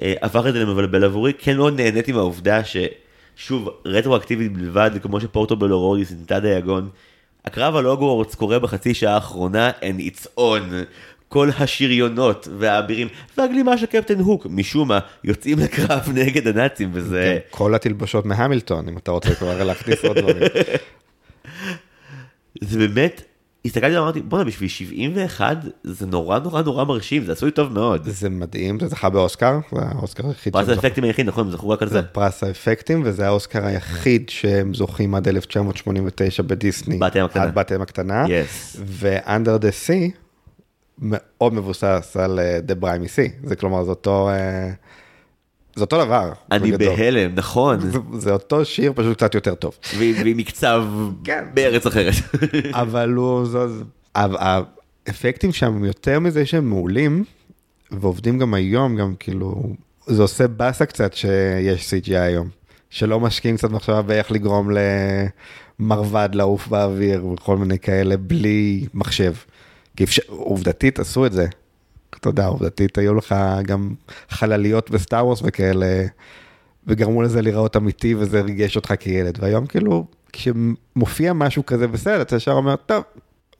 הפך את זה למבלבל עבורי, כן מאוד נהניתי מהעובדה ששוב, רטרואקטיבית בלבד, כמו שפורטובלו רוד היא סמטת דיאגון, הקרב על הוגוורטס קורה בחצי שעה האחרונה, and it's on. כל השריונות והאבירים והגלימה של קפטן הוק משום מה יוצאים לקרב נגד הנאצים וזה כן, כל התלבשות מהמילטון אם אתה רוצה כבר להכניס עוד דברים. זה באמת הסתכלתי ואמרתי בואנה בשביל 71 זה נורא נורא נורא מרשים זה עשוי טוב מאוד. זה מדהים זה זכה באוסקר זה האוסקר היחיד. פרס האפקטים היחיד נכון הם זכו רק על זה. זה פרס האפקטים וזה האוסקר היחיד שהם זוכים עד 1989 בדיסני. בתיהם הקטנה. עד בתיהם הקטנה. Yes. ו-under the sea מאוד מבוסס על אה, The Brimy Sea זה כלומר זה אותו. זה אותו דבר. אני. בהלם נכון זה, זה אותו שיר פשוט קצת יותר טוב. והיא מקצב כן. בארץ אחרת. אבל הוא, זו, ה- האפקטים שם יותר מזה שהם מעולים, ועובדים גם היום, גם כאילו, זה עושה באסה קצת שיש CGI היום, שלא משקיעים קצת מחשבה באיך לגרום למרבד לעוף באוויר וכל מיני כאלה בלי מחשב. כי אפשר, עובדתית עשו את זה. אתה יודע, עובדתית היו לך גם חלליות בסטאר וורס וכאלה, וגרמו לזה להיראות אמיתי וזה ריגש אותך כילד. והיום כאילו, כשמופיע משהו כזה בסרט, אתה ישר אומר, טוב,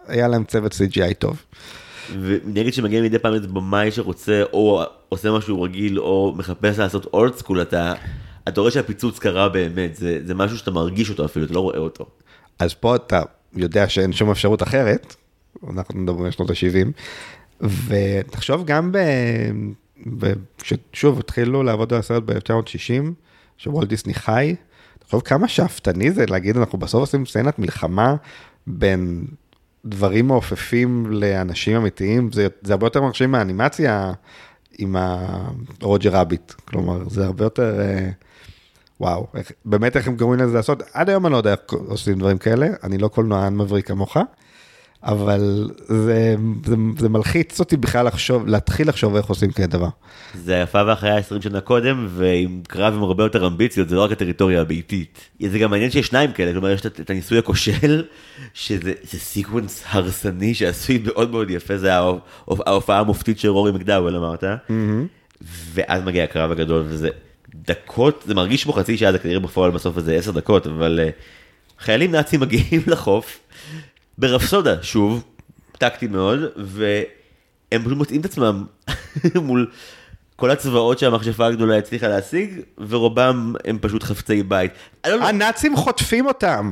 היה להם צוות CGI טוב. ונגיד שמגיע מדי פעם איזה במאי שרוצה או עושה משהו רגיל או מחפש לעשות אולד סקול אתה אתה רואה שהפיצוץ קרה באמת זה זה משהו שאתה מרגיש אותו אפילו אתה לא רואה אותו. אז פה אתה יודע שאין שום אפשרות אחרת, אנחנו מדברים על שנות ה-70, ותחשוב גם ב... ב... ששוב התחילו לעבוד על הסרט ב-1960, שוולט דיסני חי, תחשוב כמה שאפתני זה להגיד אנחנו בסוף עושים סצנת מלחמה בין דברים מעופפים לאנשים אמיתיים, זה, זה הרבה יותר מרשים מהאנימציה עם הרוג'ר רביט, כלומר זה הרבה יותר... אה, וואו, איך, באמת איך הם גורמים לזה לעשות, עד היום אני לא יודע איך עושים דברים כאלה, אני לא קולנוען מבריק כמוך, אבל זה, זה, זה מלחיץ אותי בכלל לחשוב, להתחיל לחשוב איך עושים כזה דבר. זה יפה ואחריה 20 שנה קודם ועם קרב עם הרבה יותר אמביציות זה לא רק הטריטוריה הביתית. זה גם מעניין שיש שניים כאלה כלומר יש את את הניסוי הכושל שזה זה sequence הרסני שעשוי מאוד מאוד יפה זה ההופ- ההופעה המופתית של רורי מקדאוול אמרת. ואז מגיע הקרב הגדול וזה דקות זה מרגיש כמו חצי שעה זה כנראה בפועל בסוף איזה 10 דקות אבל אה, חיילים נאצים מגיעים לחוף ברפסודה שוב טקטי מאוד והם פשוט מוצאים את עצמם מול כל הצבאות שהמכשפה הגדולה הצליחה להשיג ורובם הם פשוט חפצי בית. לא- הנאצים חוטפים אותם.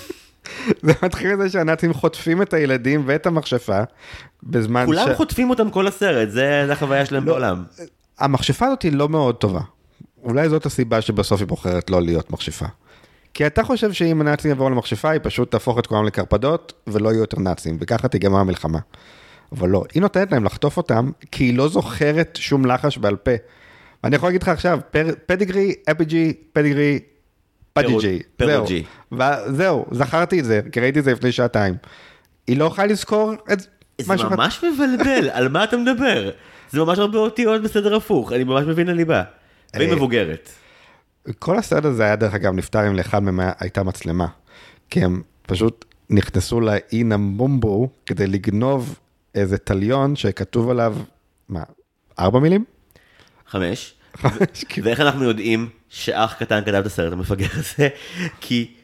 זה מתחיל מזה שהנאצים חוטפים את הילדים ואת המכשפה בזמן כולם ש... חוטפים אותם כל הסרט זה זה החוויה שלהם לא. בעולם. המכשפה הזאת היא לא מאוד טובה. אולי זאת הסיבה שבסוף היא בוחרת לא להיות מכשפה. כי אתה חושב שאם הנאצים יבואו למכשפה, היא פשוט תהפוך את כולם לקרפדות, ולא יהיו יותר נאצים, וככה תיגמר המלחמה. אבל לא, היא נותנת להם לחטוף אותם, כי היא לא זוכרת שום לחש בעל פה. ואני יכול להגיד לך עכשיו, פר, פדיגרי, אפיג'י, פדיגרי, פדיג'י. פירו- זהו. זכרתי את זה, כי ראיתי את זה לפני שעתיים. היא לא יכולה לזכור את זה אחד. ממש מבלבל על מה אתה מדבר. זה ממש הרבה אותיות בסדר הפוך אני ממש מבין לליבה. והיא אה, מבוגרת. כל הסרט הזה היה דרך אגב נפתר אם לאחד מהם הייתה מצלמה. כי הם פשוט נכנסו לאי נמבומבו כדי לגנוב איזה תליון שכתוב עליו, מה, ארבע מילים? חמש. כאילו, ואיך אנחנו יודעים שאח קטן כתב את הסרט המפגר הזה? כי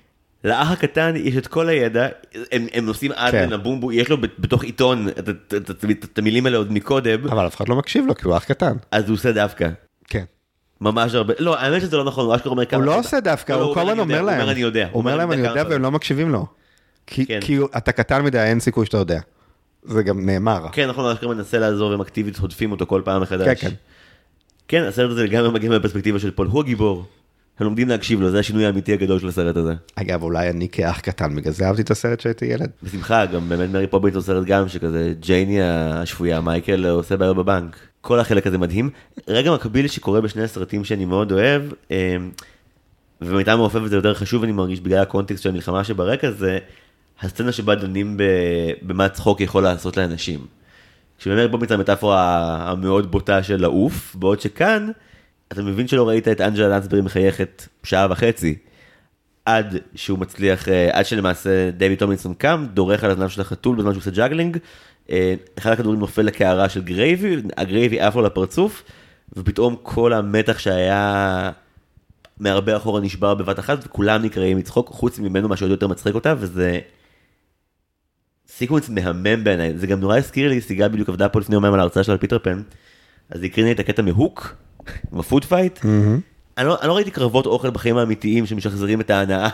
לאח הקטן יש את כל הידע, הם, הם נוסעים עד כן. לנבומבו, יש לו בתוך עיתון את, את, את, את, את המילים האלה עוד מקודם, אבל אף אחד לא מקשיב לו כי הוא אח קטן. אז הוא עושה דווקא. ממש הרבה, לא האמת שזה לא נכון, הוא אשכרה אומר כמה... הוא לא עושה דווקא, לא, הוא כל הזמן אומר להם. הוא אומר אני יודע. הוא אומר להם אני יודע והם. לא מקשיבים לו. כי כן. הוא- אתה קטן מדי, אין סיכוי שאתה יודע. זה גם נאמר. כן נכון, הוא אשכרה מנסה לעזור והם אקטיבית הודפים אותו כל פעם מחדש. כן, כן. כן, הסרט הזה לגמרי מגיע מהפרספקטיבה של פול, הוא הגיבור. הם לומדים להקשיב לו, זה השינוי האמיתי הגדול של הסרט הזה. אגב, אולי אני כאח קטן, בגלל זה אהבתי את הסרט כשהייתי ילד. בשמחה, גם באמת מרי פופינס עושה סרט גם שכזה ג'יין היא השפויה, מייקל עושה בעיות בבנק. כל החלק הזה מדהים. רגע מקביל שקורה בשני הסרטים שאני מאוד אוהב, אמ, ובמיטה מעופפת זה יותר חשוב אני מרגיש בגלל הקונטקסט של המלחמה שברקע זה הסצנה שבה דנים במה צחוק יכול לעשות לאנשים. כשבאמת באמצעות המטאפורה המאוד בוטה של לעוף, בעוד שכאן, אתה מבין שלא ראית את אנג'לה לנסברי מחייכת שעה וחצי. עד שהוא מצליח, אה, עד שלמעשה דייוויד טומלינסון קם, דורך על הזנב של החתול בזמן שהוא עושה juggling, אה, אחד הכדורים נופל לקערה של gravy, ה gravy עף לו לפרצוף, ופתאום כל המתח שהיה מהרבה אחורה נשבר בבת אחת, וכולם נקרעים מצחוק, חוץ ממנו מה שעוד יותר מצחיק אותה, וזה sequence מהמם בעיניי, זה גם נורא הזכיר לי, סיגל בדיוק עבדה פה לפני יומיים על ההרצאה שלה על פיטר פן, אז היא הקרינה את הקטע מהוק, עם ה food fight, אני לא, אני לא ראיתי קרבות אוכל בחיים האמיתיים שמשחזרים את ההנאה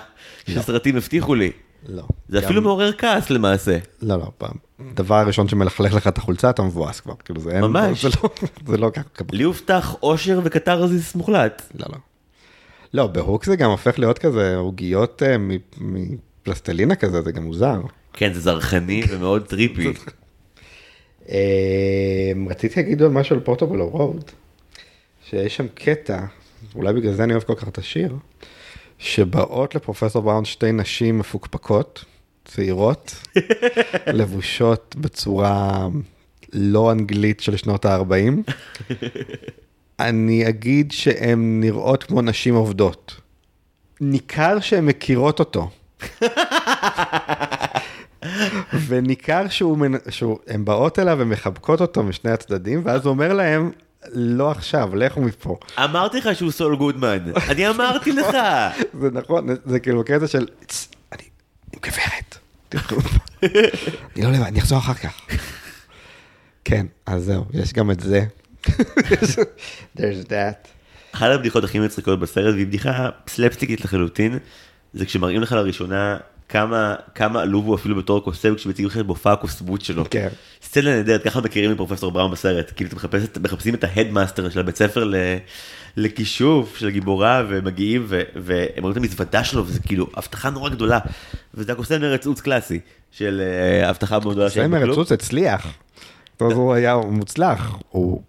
שסרטים הבטיחו לי. לא. זה גם- אפילו מעורר כעס למעשה. לא, לא, פעם. דבר הראשון שמלכלך לך את החולצה, אתה מבואס כבר. כאילו זה אין... ממש. זה לא, זה לא ככה. לי הובטח אושר וקתרזיס מוחלט. לא, לא. לא, בהוק זה גם הופך להיות כזה עוגיות אה, מפלסטלינה כזה, זה גם מוזר. כן, זה זרחני ומאוד trippy. אה, רציתי להגיד עוד משהו על פורטובלו רוד, שיש שם קטע, אולי בגלל זה אני אוהב כל כך את השיר, שבאות לפרופסור בראון שתי נשים מפוקפקות, צעירות, לבושות בצורה לא אנגלית של שנות ה-40. אני אגיד שהן נראות כמו נשים עובדות. ניכר שהן מכירות אותו. וניכר הם באות אליו ומחבקות אותו משני הצדדים, ואז הוא אומר להם, לא עכשיו, לכו מפה. אמרתי לך שהוא סול גודמן, אני אמרתי לך. זה נכון, זה כאילו קטע של, "צ, אני עם גברת. אני לא לבד, אני אחזור אחר כך. כן, אז זהו, יש גם את זה. There's that. אחת הבדיחות הכי מצחיקות בסרט, והיא בדיחה סלפסטיקית לחלוטין, זה כשמראים לך לראשונה כמה, כמה עלוב הוא אפילו בתור קוסם, כשמציגים לך את מופע הקוסמות שלו. כן. סצנה נהדרת, ככה מכירים את פרופסור בראון בסרט, כאילו אתם מחפשת, מחפשים את ה headmaster של הבית ספר ל, לכישוף של גיבורה, ומגיעים, ו, והם רואים את המזוודה שלו, וזה כאילו הבטחה נורא גדולה, וזה הקוסם מארץ עוץ קלאסי, של אה, הבטחה מאוד גדולה שאין סמר בה כלום. רצוץ הצליח. אז הוא היה מוצלח, הוא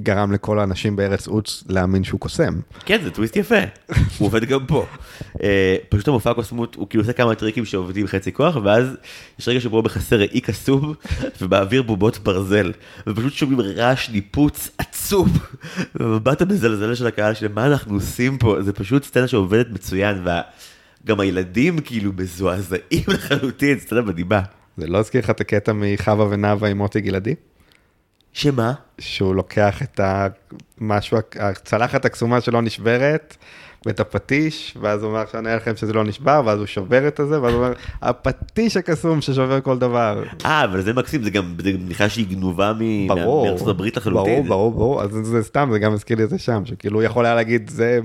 גרם לכל האנשים בארץ עוץ להאמין שהוא קוסם. כן, זה טוויסט יפה, הוא עובד גם פה. אה, פשוט המופע הקוסמות, הוא כאילו עושה כמה טריקים שעובדים חצי כוח, ואז יש רגע שבו בחסר ראי קסום, ובאוויר בובות ברזל, ופשוט שומעים רעש ניפוץ עצום, והמבט המזלזל של הקהל של מה אנחנו עושים פה, זה פשוט סצנה שעובדת מצוין, וגם הילדים כאילו מזועזעים לחלוטין, סצנה מדהימה. זה לא הזכיר לך את הקטע מחווה ונאווה עם מוטי גלעדי? שמה? שהוא לוקח את המשהו, הצלחת הקסומה שלא נשברת, ואת הפטיש, ואז הוא אומר עכשיו אני אראה לכם שזה לא נשבר, ואז הוא שובר את הזה, ואז הוא אומר, הפטיש הקסום ששובר כל דבר. אה, אבל זה מקסים, זה גם זה בדיחה שהיא גנובה מ- ברור, מארצות הברית לחלוטין. ברור, ברור, ברור, אז זה, זה סתם, זה גם הזכיר לי את זה שם, שכאילו הוא יכול היה להגיד, זה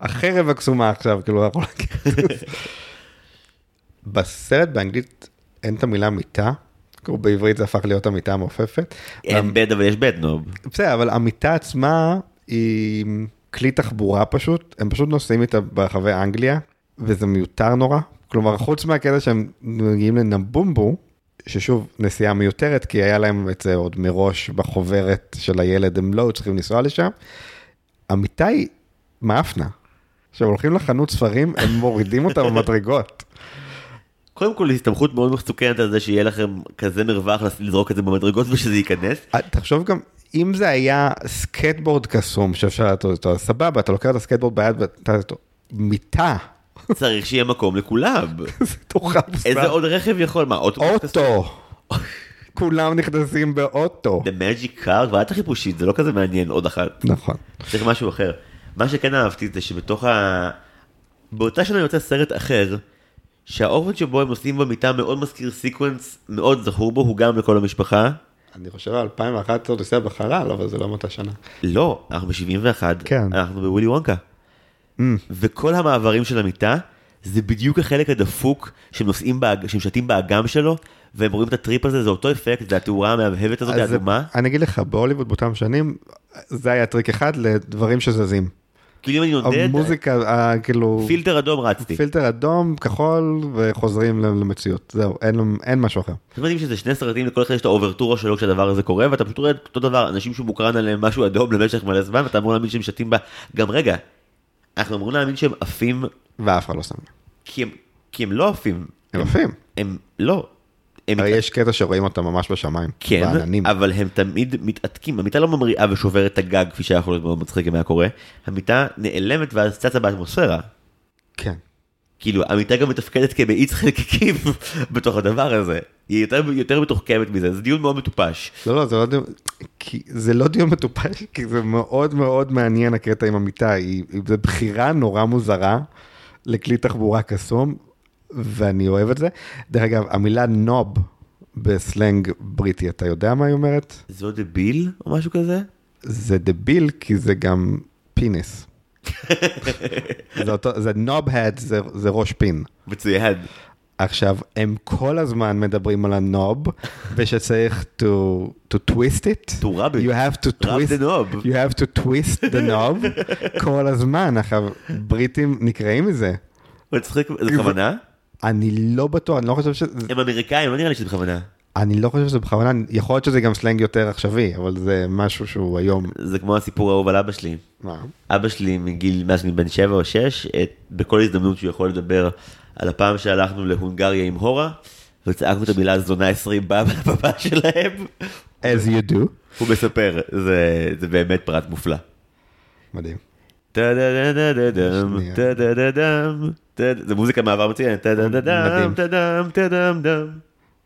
החרב הקסומה עכשיו, כאילו הוא יכול להגיד. בסרט באנגלית אין את המילה מיטה, בעברית זה הפך להיות המיטה המעופפת. אין בד אבל יש בד נוב. בסדר, אבל המיטה עצמה היא כלי תחבורה פשוט, הם פשוט נוסעים איתה ברחבי אנגליה, וזה מיותר נורא. כלומר, חוץ מהקטע שהם מגיעים לנבומבו, ששוב, נסיעה מיותרת, כי היה להם את זה עוד מראש בחוברת של הילד, הם לא היו צריכים לנסוע לשם. המיטה היא מאפנה. כשהם הולכים לחנות ספרים, הם מורידים אותה במדרגות. קודם כל הסתמכות מאוד מסוכנת על זה שיהיה לכם כזה מרווח לזרוק את זה במדרגות ושזה ייכנס. אה, תחשוב גם, אם זה היה סקייטבורד קסום שאפשר לעשות אותו, סבבה, אתה לוקח את הסקייטבורד ביד ואתה אותו, מיטה, צריך שיהיה מקום לכולם. איזה עוד רכב יכול? מה, אוטובוס? אוטו. כולם נכנסים באוטו. The Magic Car, כבר הייתה חיפושית, זה לא כזה מעניין עוד אחת. נכון. צריך משהו אחר. מה שכן אהבתי זה שבתוך ה... באותה שנה יוצא סרט אחר, שהאופן שבו הם עושים במיטה מאוד מזכיר סיקוונס מאוד זכור בו, הוא גם לכל המשפחה. אני חושב על 2001 אודיסאה בחלל, אבל זה לא מאותה שנה. לא, אנחנו ב-71, כן. אנחנו בווילי וונקה. וכל המעברים של המיטה, זה בדיוק החלק הדפוק שהם נוסעים, באג... שהם שטים באגם שלו, והם רואים את הטריפ הזה, זה אותו אפקט, זה התאורה המהבהבת הזאת, האדומה. אני אגיד לך, בהוליווד באותם שנים, זה היה טריק אחד לדברים שזזים. כאילו אם אני נודד, המוזיקה, כאילו, פילטר אדום רצתי. פילטר אדום, כחול, וחוזרים למציאות. זהו, אין- אין משהו אחר. אתם יודעים שזה שני סרטים, לכל אחד יש את האוברטורה שלו כשהדבר הזה קורה, ואתה פשוט רואה את אותו דבר, אנשים שמוקרן עליהם משהו אדום למשך מלא זמן, ואתה אמור להאמין שהם שטים בה. גם רגע, אנחנו אמורים להאמין שהם עפים ואף אחד לא שם. כי הם, כי הם לא עפים, הם יפים. הם, לא. הם הרי יש קטע שרואים אותם ממש בשמיים. כן, בעננים. אבל הם תמיד מתעתקים, המיטה לא ממריאה ושוברת את הגג כפי שהיה יכול להיות מאוד מצחיק אם היה קורה, המיטה נעלמת ואז צצה באטמוספירה. כן. כאילו, המיטה גם מתפקדת כמאיץ חלקיקים בתוך הדבר הזה. היא יותר, יותר מתוחכמת מזה, זה דיון מאוד מטופש. לא, לא, זה לא דיון, כי זה לא דיון מטופש, כי זה מאוד מאוד מעניין הקטע עם המיטה, היא, היא- בחירה נורא מוזרה לכלי תחבורה קסום, ואני אוהב את זה. דרך אגב, המילה נוב בסלנג בריטי, אתה יודע מה היא אומרת? לא דביל או משהו כזה? זה דביל, כי זה גם פיניס. זה, אותו, זה זה, זה ראש פין. מצוין. עכשיו, הם כל הזמן מדברים על הנוב, ושצריך to, to twist it. To rub it. You have to twist, the knob. you have to twist the knob כל הזמן. עכשיו, בריטים נקראים מזה. מצחיק, זה בכוונה? אני לא בטוח, אני לא חושב שזה, הם אמריקאים, לא נראה לי שזה בכוונה. אני לא חושב שזה בכוונה, יכול להיות שזה גם סלנג יותר עכשווי, אבל זה משהו שהוא היום, זה כמו הסיפור האהוב על אבא שלי. מה? אבא שלי מגיל, מאז שאני בן שבע או שש, את- בכל הזדמנות שהוא יכול לדבר על הפעם שהלכנו להונגריה עם הורה, וצעקנו את המילה זונה 20 פעם על הבמה שלהם, as you do. הוא מספר, זה, זה באמת פרט מופלא. מדהים. זה מוזיקה מעבר. טה-דם, טה-דם-דם.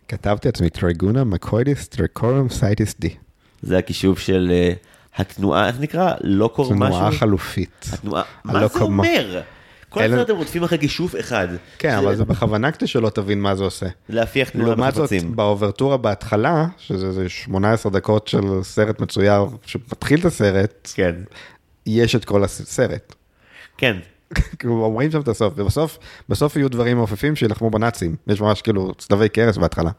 כתבתי לעצמי טריגונה מקוידיס טרקורום סייטיס די. זה הכישוף של אה, התנועה, איך נקרא? לוקור משהו? תנועה חלופית. התנועה, מה זה. אומר? כל הזמן אתם רודפים אחרי כישוף אחד. כן, אבל זה בכוונה כדי שלא תבין מה זה עושה. להפיח תנועה לעומת זאת, בחפצים. באוברטורה בהתחלה, שזה איזה 18 דקות של סרט מצויר שמתחיל את הסרט, כן, יש את כל הסרט. כן. כאילו אומרים שם את הסוף, ובסוף, בסוף יהיו דברים מעופפים שילחמו בנאצים. יש ממש כאילו צלבי קרס בהתחלה.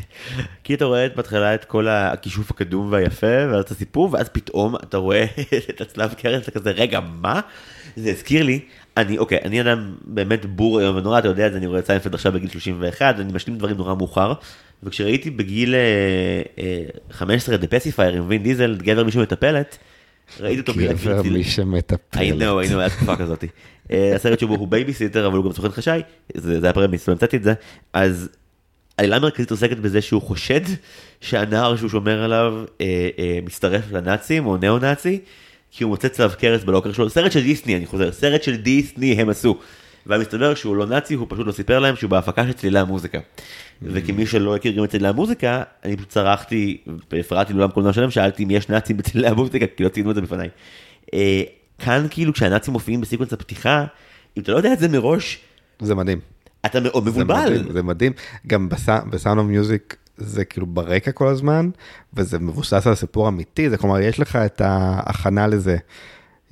כי אתה רואה בהתחלה את כל הכישוף הקדום והיפה, ואז את הסיפור, ואז פתאום אתה רואה את הצלב קרס, אתה כזה, רגע, מה? זה הזכיר לי, אני, אוקיי, אני אדם באמת בור היום ונורא, אתה יודע את זה, אני רואה את סיינפלד עכשיו בגיל 31, אני משלים דברים נורא מאוחר, וכשראיתי בגיל אה, אה, 15 את ה Pacifier עם וין דיזל, גבר מישהו מטפלת, ראיתי אותו בגלל גבר מי שמטפל. I know, I know, היה תקופה כזאת. אה, הסרט שבו הוא בייביסיטר, אבל הוא גם סוכן חשאי, זה היה premise, לא המצאתי את זה, אז העלילה המרכזית עוסקת בזה שהוא חושד שהנער שהוא שומר עליו אה, אה, מצטרף לנאצים או ניאו-נאצי, כי הוא מוצא צלב קרס בלוקר שלו, סרט של דיסני, אני חוזר, סרט של דיסני הם עשו. ומסתבר שהוא לא נאצי, הוא פשוט לא סיפר להם שהוא בהפקה של צלילי המוזיקה. וכמי שלא הכיר גם את צלילי המוזיקה, אני פשוט צרחתי, והפרעתי לאולם קולנוע שלם, שאלתי אם יש נאצים בצלילי המוזיקה, כי לא ציינו את זה בפניי. אה, כאן כאילו כשהנאצים מופיעים בסיקוונס הפתיחה, אם אתה לא יודע את זה מראש, זה מדהים. אתה מאוד זה מבולבל. מדהים, זה מדהים. גם ב Sound of Music זה כאילו ברקע כל הזמן, וזה מבוסס על סיפור אמיתי, זה כלומר יש לך את ההכנה לזה.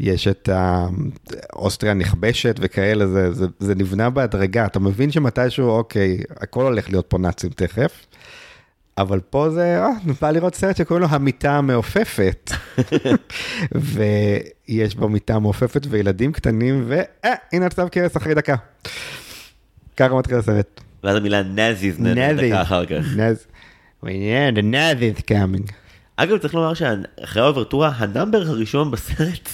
יש את האוסטריה נכבשת וכאלה, זה, זה, זה נבנה בהדרגה, אתה מבין שמתישהו, אוקיי, הכל הולך להיות פה נאצים תכף, אבל פה זה, אה, בא לראות סרט שקוראים לו המיטה המעופפת, ויש בו מיטה מעופפת וילדים קטנים, והנה אה, הצלב קרס אחרי דקה. ככה מתחיל הסרט. ואז המילה נאזיז נהנית דקה אחר כך. נז. Yeah, the Nazi is coming. אגב צריך לומר שאחרי האוברטורה ה number הראשון בסרט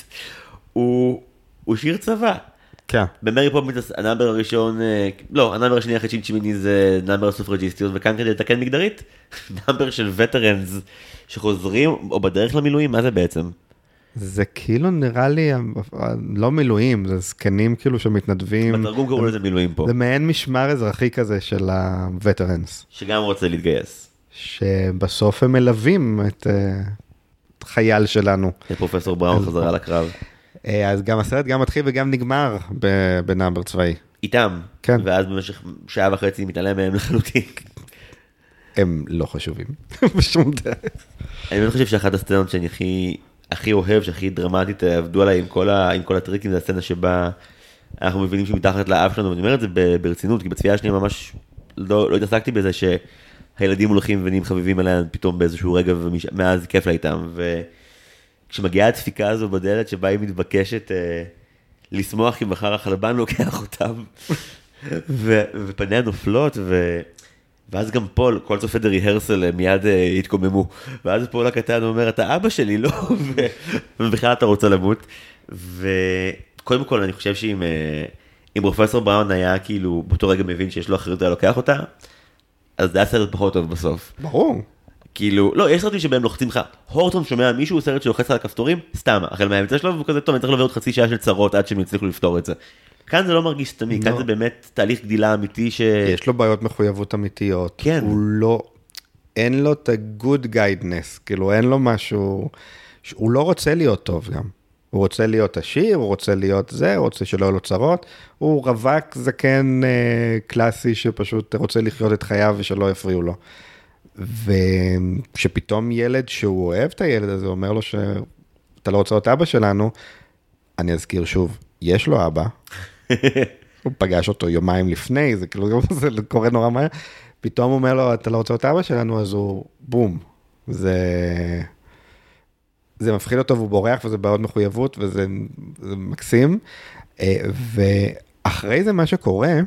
הוא הוא שיר צבא. כן. במרי פופינס ה number הראשון, אה, לא, ה number השני אחרי צ'ינצ'מיני זה number הסופרג'יסטיות, וכאן כדי לתקן מגדרית, number של veterans שחוזרים או בדרך למילואים, מה זה בעצם? זה כאילו נראה לי, לא מילואים, זה זקנים כאילו שמתנדבים. בתרגום קראו לזה מילואים פה, זה מעין משמר אזרחי כזה של ה veterans, שגם רוצה להתגייס. שבסוף הם מלווים את אה, חייל שלנו. פרופסור בראון חזרה לקרב. אה, אז גם הסרט גם מתחיל וגם נגמר בנאמבר צבאי. איתם, כן. ואז במשך שעה וחצי מתעלם מהם לחלוטין. הם לא חשובים בשום דרך. אני באמת חושב שאחת הסצנות שאני הכי, הכי אוהב, שהכי דרמטית אה, עבדו עליי עם כל, ה, עם כל הטריקים, זה הסצנה שבה אנחנו מבינים שמתחת לאף שלנו, ואני אומר את זה ברצינות, כי בצפייה השנייה ממש לא, לא התעסקתי בזה שהילדים הולכים ונהיים חביבים עליהם פתאום באיזשהו רגע, ומאז כיף לה איתם. וכשמגיעה הדפיקה הזו בדלת שבה היא מתבקשת אה, לשמוח כי מחר החלבן לוקח אותם, ו, ופניה נופלות, ו... ואז גם פול, כל צופה The Rehearsal מיד אה, התקוממו. ואז פול הקטן אומר, אתה אבא שלי, לא? ו- ובכלל אתה רוצה למות. וקודם כל, אני חושב שאם אם פרופסור בראון היה כאילו באותו רגע מבין שיש לו אחריות היה לוקח אותה, אז זה היה סרט פחות טוב בסוף. ברור. כאילו, לא, יש סרטים שבהם לוחצים לך, הורטון שומע מישהו סרט שלוחץ על הכפתורים, סתם, החל מהאמצע שלו, והוא כזה טוב, אני צריך לעבור עוד חצי שעה של צרות עד שהם יצליחו לפתור את זה. כאן זה לא מרגיש סתמי, כאן לא. זה באמת תהליך גדילה אמיתי ש... יש לו בעיות מחויבות אמיתיות. כן. הוא לא, אין לו את ה-good guidness, כאילו אין לו משהו, הוא לא רוצה להיות טוב גם. הוא רוצה להיות עשיר, הוא רוצה להיות זה, הוא רוצה שלא יהיו לו צרות. הוא רווק זקן אה, קלאסי שפשוט רוצה לחיות את חייו ושלא יפריעו לו. וכשפתאום ילד שהוא אוהב את הילד הזה אומר לו שאתה לא רוצה להיות אבא שלנו, אני אזכיר שוב, יש לו אבא, הוא פגש אותו יומיים לפני, זה כאילו, זה קורה נורא מהר. פתאום הוא אומר לו, אתה לא רוצה להיות אבא שלנו, אז הוא בום. זה... זה מפחיד אותו והוא בורח וזה בעיות מחויבות וזה זה מקסים. אה, ואחרי זה מה שקורה,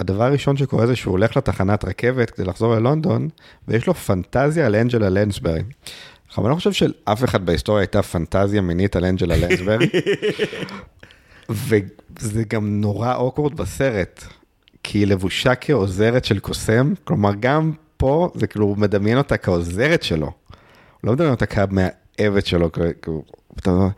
הדבר הראשון שקורה זה שהוא הולך לתחנת רכבת כדי לחזור ללונדון, ויש לו פנטזיה על אנג'לה לנסברי. עכשיו, אני לא חושב שלאף אחד בהיסטוריה הייתה פנטזיה מינית על אנג'לה לנסברי. וזה גם נורא אוקוורד בסרט, כי היא לבושה כעוזרת של קוסם, כלומר גם פה זה כאילו הוא מדמיין אותה כעוזרת שלו, הוא לא מדמיין אותה כמאהבת שלו, כאילו, אתה אומר,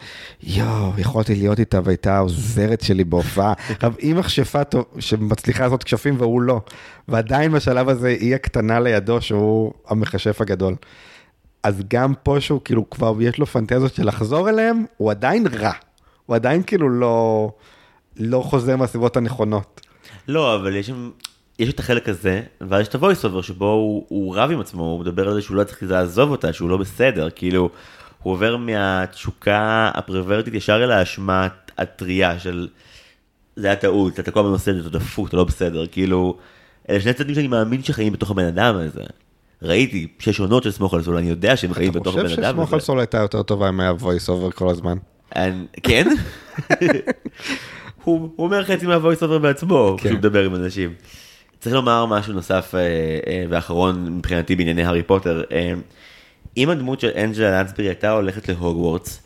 יואו, יכולתי להיות איתה והייתה העוזרת שלי בהופעה. עכשיו, היא מכשפה טוב, שמצליחה לעשות כשפים והוא לא, ועדיין בשלב הזה היא הקטנה לידו שהוא המכשף הגדול. אז גם פה שהוא כאילו כבר יש לו פנטזיות של לחזור אליהם, הוא עדיין רע. הוא עדיין כאילו לא, לא חוזר מהסיבות הנכונות. לא, אבל יש שם, יש את החלק הזה, ואז יש את ה-voice over שבו הוא, הוא רב עם עצמו, הוא מדבר על זה שהוא לא צריך לעזוב אותה, שהוא לא בסדר, כאילו, הוא עובר מהתשוקה הפרוורטית ישר אל האשמה הטריה של, זה היה טעות, אתה כל הזמן עושה את זה, אתה דפוק, אתה לא בסדר, כאילו, אלה שני צדדים שאני מאמין שחיים בתוך הבן אדם הזה. ראיתי שש עונות של סמוך על סול, אני יודע שהם חיים אתה בתוך חושב הבן אדם שסמוך על הזה. סול הייתה יותר טובה אם היה voice over כל הזמן? כן? הוא אומר חצי מהvoice over בעצמו, כן. כשהוא מדבר עם אנשים. צריך לומר משהו נוסף אה, אה, ואחרון מבחינתי בענייני הארי פוטר. אם הדמות של אנג'לה לנסברי הייתה הולכת להוגוורטס,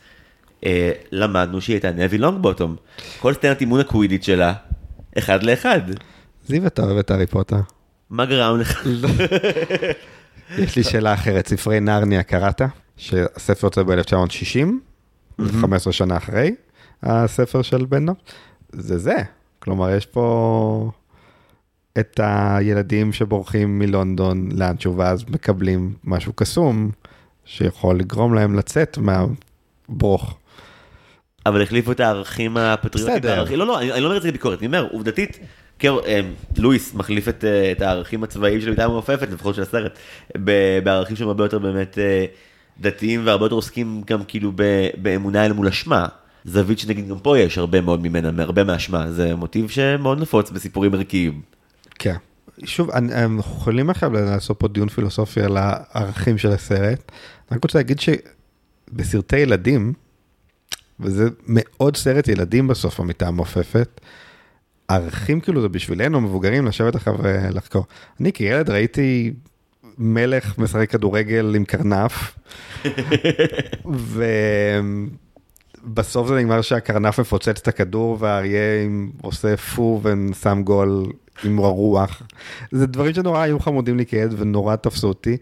אה, למדנו שהיא הייתה נבי לונג בוטום. כל סצנת אימון הקווידיץ' שלה, אחד לאחד. זיו, אתה אוהב את הארי פוטר? מה גרם לך? יש לי שאלה אחרת, ספרי נרניה קראת? שהספר יוצא ב-1960, 15 שנה אחרי הספר של בנו. זה זה, כלומר יש פה את הילדים שבורחים מלונדון לאנשהו ואז מקבלים משהו קסום שיכול לגרום להם לצאת מהברוך. אבל החליפו את הערכים הפטריוטיים. בסדר. בערכים- לא, לא, אני אני לא אומר את זה כביקורת, אני אומר, עובדתית, קר, אה, לואיס מחליף את, אה, את הערכים הצבאיים של המיטה המעופפת, לפחות של הסרט, ב- בערכים שהם הרבה יותר באמת אה, דתיים והרבה יותר עוסקים גם כאילו ב- באמונה אל מול אשמה. זווית שנגיד גם פה יש הרבה מאוד ממנה, הרבה מהאשמה, זה מוטיב שמאוד נפוץ בסיפורים ערכיים. כן. שוב, אנחנו יכולים עכשיו לעשות פה דיון פילוסופי על הערכים של הסרט. רק רוצה להגיד שבסרטי ילדים, וזה מאוד סרט ילדים בסוף, המיטה המעופפת, ערכים כאילו זה בשבילנו, מבוגרים, לשבת אחריו ולחקור. אני כילד ראיתי מלך משחק כדורגל עם קרנף, ובסוף זה נגמר שהקרנף מפוצץ את הכדור והאריה עושה פו ושם גול עם הרוח. זה דברים שנורא היו חמודים לי כילד ונורא תפסו אותי,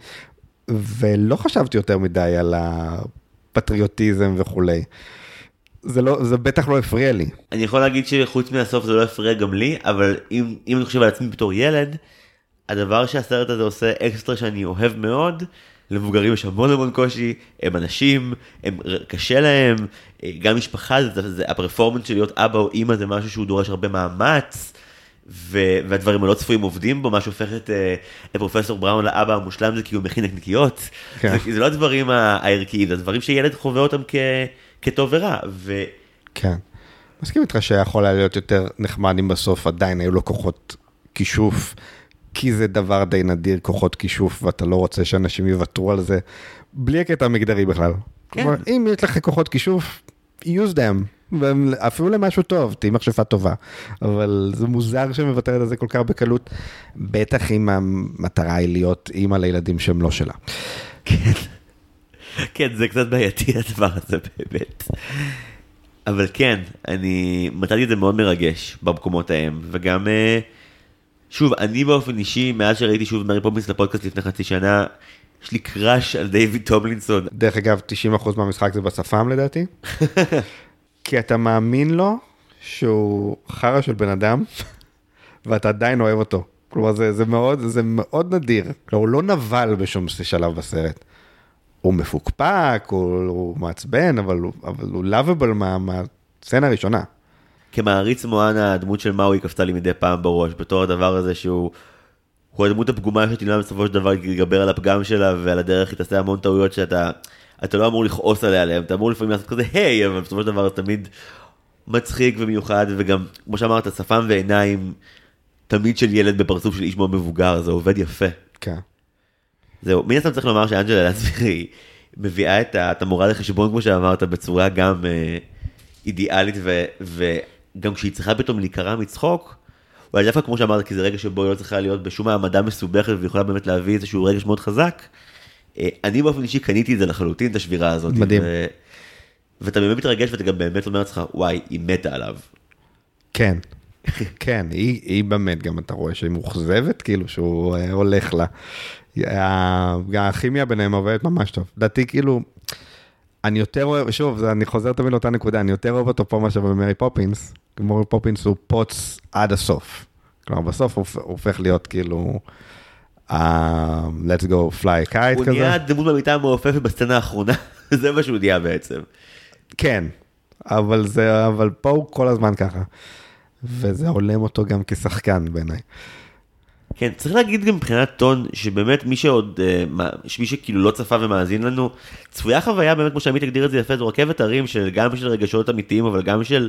ולא חשבתי יותר מדי על הפטריוטיזם וכולי. זה לא, זה בטח לא הפריע לי. אני יכול להגיד שחוץ מהסוף זה לא הפריע גם לי, אבל אם, אם אני חושב על עצמי בתור ילד, הדבר שהסרט הזה עושה אקסטרה שאני אוהב מאוד, למבוגרים יש המון המון קושי, הם אנשים, הם קשה להם, אה, גם משפחה, זה, זה, הפרפורמנס של להיות אבא או אימא זה משהו שהוא דורש הרבה מאמץ, ו, והדברים הלא צפויים עובדים בו, מה שהופך את, אה, את פרופסור בראון לאבא המושלם זה כי הוא מכין נקניקיות. כן. זה, זה לא הדברים הערכיים, זה דברים שילד חווה אותם כ, כטוב ורע. ו... כן. מסכים איתך שיכול היה להיות יותר נחמד אם בסוף עדיין היו לו כוחות כישוף, כי זה דבר די נדיר, כוחות כישוף, ואתה לא רוצה שאנשים יוותרו על זה, בלי הקטע המגדרי בכלל. כן. כלומר, אם יש לך כוחות כישוף, use them, אפילו למשהו טוב, תהיי מכשפה טובה. אבל זה מוזר שמוותרת על זה כל כך בקלות, בטח אם המטרה היא להיות אימא לילדים שהם לא שלה. כן. כן, זה קצת בעייתי הדבר הזה באמת. אבל כן, אני מצאתי את זה מאוד מרגש במקומות ההם, וגם, אה, שוב, אני באופן אישי, מאז שראיתי שוב מרי פופינס לפודקאסט לפני חצי שנה, יש לי crush על דיוויד טומלינסון. דרך אגב, 90% מהמשחק זה בשפם לדעתי. כי אתה מאמין לו שהוא חרא של בן אדם, ואתה עדיין אוהב אותו. כלומר, זה, זה, מאוד, זה מאוד נדיר. כלומר, הוא לא נבל בשום שלב בסרט. הוא מפוקפק, הוא, הוא מעצבן, אבל הוא, אבל הוא לאביבל מה, הראשונה. כמעריץ מואנה, הדמות של מאוי קפצה לי מדי פעם בראש, בתור הדבר הזה שהוא... הוא הדמות הפגומה שתלמד בסופו של דבר להתגבר על הפגם שלה ועל הדרך היא תעשה המון טעויות שאתה אתה לא אמור לכעוס עליה עליהם, אתה אמור לפעמים לעשות כזה היי, אבל בסופו של דבר זה תמיד מצחיק ומיוחד וגם כמו שאמרת שפם ועיניים תמיד של ילד בפרצוף של איש מאוד מבוגר זה עובד יפה. כן. זהו, מן הסתם צריך לומר שאנג'לה לסבירי מביאה את, את המורה לחשבון כמו שאמרת בצורה גם אה, אידיאלית ו, וגם כשהיא צריכה פתאום להיקרע מצחוק. אולי דווקא כמו שאמרת כי זה רגע שבו היא לא צריכה להיות בשום העמדה מסובכת ויכולה באמת להביא איזשהו רגש מאוד חזק. אה, אני באופן אישי קניתי את זה לחלוטין את השבירה הזאת. מדהים. ו... ואתה באמת מתרגש ואתה גם באמת אומר לעצמך וואי היא מתה עליו. כן, כן, היא, היא באמת, גם אתה רואה שהיא מאוכזבת, כאילו שהוא אה, הולך לה. הכימיה ביניהם עובדת ממש טוב. לדעתי, כאילו, אני יותר אוהב, שוב, אני חוזר תמיד לאותה נקודה, אני יותר אוהב אותו פה מאשר במרי פופינס. מרי פופינס הוא פוץ עד הסוף. כלומר, בסוף הוא הופך להיות כאילו, אה, let's go fly kite הוא כזה. נהיה דמות במיטה המעופפת בסצנה האחרונה זה מה שהוא נהיה בעצם. כן, אבל זה, אבל פה הוא כל הזמן ככה. וזה הולם אותו גם כשחקן בעיניי. כן, צריך להגיד גם מבחינת טון, שבאמת מי שעוד, אה, מי שכאילו לא צפה ומאזין לנו, צפויה חוויה באמת, כמו שעמית הגדיר את זה יפה, זו רכבת הרים של גם של רגשות אמיתיים, אבל גם של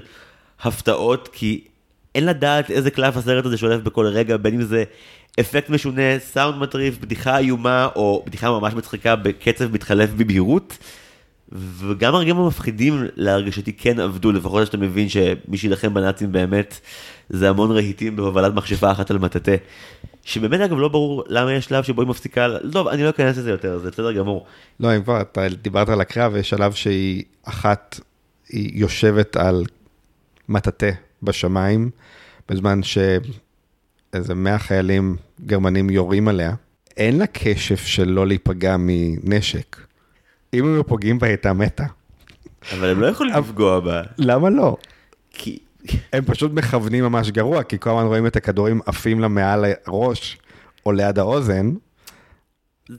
הפתעות, כי אין לדעת איזה קלף הסרט הזה שולף בכל רגע, בין אם זה אפקט משונה, סאונד מטריף, בדיחה איומה, או בדיחה ממש מצחיקה בקצב מתחלף בבהירות. וגם הרגעים המפחידים להרגשתי כן עבדו, לפחות שאתה מבין שמי שיילחם בנאצים באמת זה המון רהיטים בהובלת מכשפה אחת על מטאטא. שבאמת אגב לא ברור למה יש שלב שבו היא מפסיקה, טוב אני לא אכנס לזה יותר, זה בסדר גמור. לא, אם כבר אתה דיברת על הקרב, יש שלב שהיא אחת, היא יושבת על מטאטא בשמיים, בזמן שאיזה 100 חיילים גרמנים יורים עליה. אין לה כשף של לא להיפגע מנשק. אם הם היו פוגעים בה, היא הייתה מתה. אבל הם לא יכולים לפגוע בה, למה לא? כי... הם פשוט מכוונים ממש גרוע, כי כל הזמן רואים את הכדורים עפים לה מעל הראש או ליד האוזן,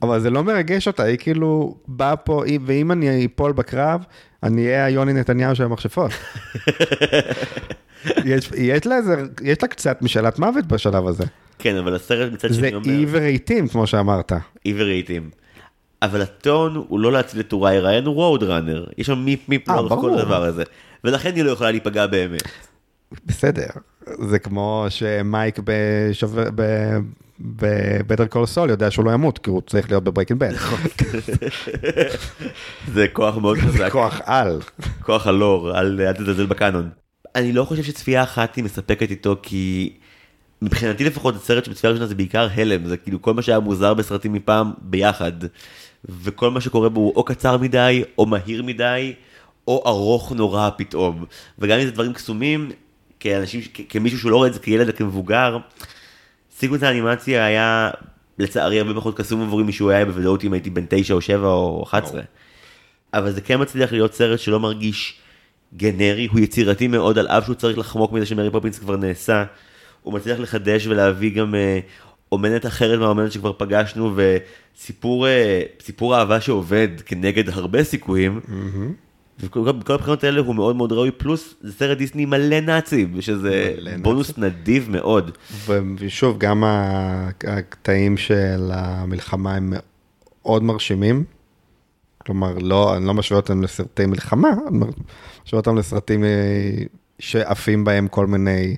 אבל זה לא מרגש אותה, היא כאילו באה פה, היא- ואם אני אפול בקרב, אני אהיה היוני נתניהו של המכשפות. יש, יש, לה יש לה קצת משאלת מוות בשלב הזה. כן אבל הסרט מצד זה שני אומר, אי ורהיטים, כמו שאמרת. אי ורהיטים. אבל הטון הוא לא להציל את טוראי ריין, הוא Road Runner, יש שם meep meep אה, לאורך כל. הדבר הזה. ולכן היא לא יכולה להיפגע באמת. בסדר, זה כמו שמייק. ב Better Call Saul יודע שהוא לא ימות, כי הוא צריך להיות ב Breaking Bad. זה כוח מאוד חזק. כוח על. כוח הלור, אל תזלזל בקאנון. אני לא חושב שצפייה אחת היא מספקת איתו כי מבחינתי לפחות הסרט שבצפייה ראשונה זה בעיקר הלם זה כאילו כל מה שהיה מוזר בסרטים מפעם ביחד וכל מה שקורה בו הוא או קצר מדי או מהיר מדי או ארוך נורא פתאום וגם אם זה דברים קסומים כאנשים כ- כמישהו שהוא לא רואה את זה כילד או כמבוגר sequence האנימציה היה לצערי הרבה פחות קסום עבורי משהוא היה בוודאות אם הייתי בן 9 או 7 או 11. אבל זה כן מצליח להיות סרט שלא מרגיש גנרי, הוא יצירתי מאוד על אף שהוא צריך לחמוק מזה שמרי פופינס כבר נעשה. הוא מצליח לחדש ולהביא גם אה, אומנת אחרת מהאומנת שכבר פגשנו וסיפור אה, אהבה שעובד כנגד הרבה סיכויים. וכל בכל הבחינות האלה הוא מאוד מאוד ראוי פלוס זה סרט דיסני מלא נאצים שזה מלא בונוס נדיב מאוד. ושוב, גם הקטעים של המלחמה הם מאוד מרשימים. כלומר, לא, אני לא משווה אותם לסרטי מלחמה, אני משווה אותם לסרטים אה, שעפים בהם כל מיני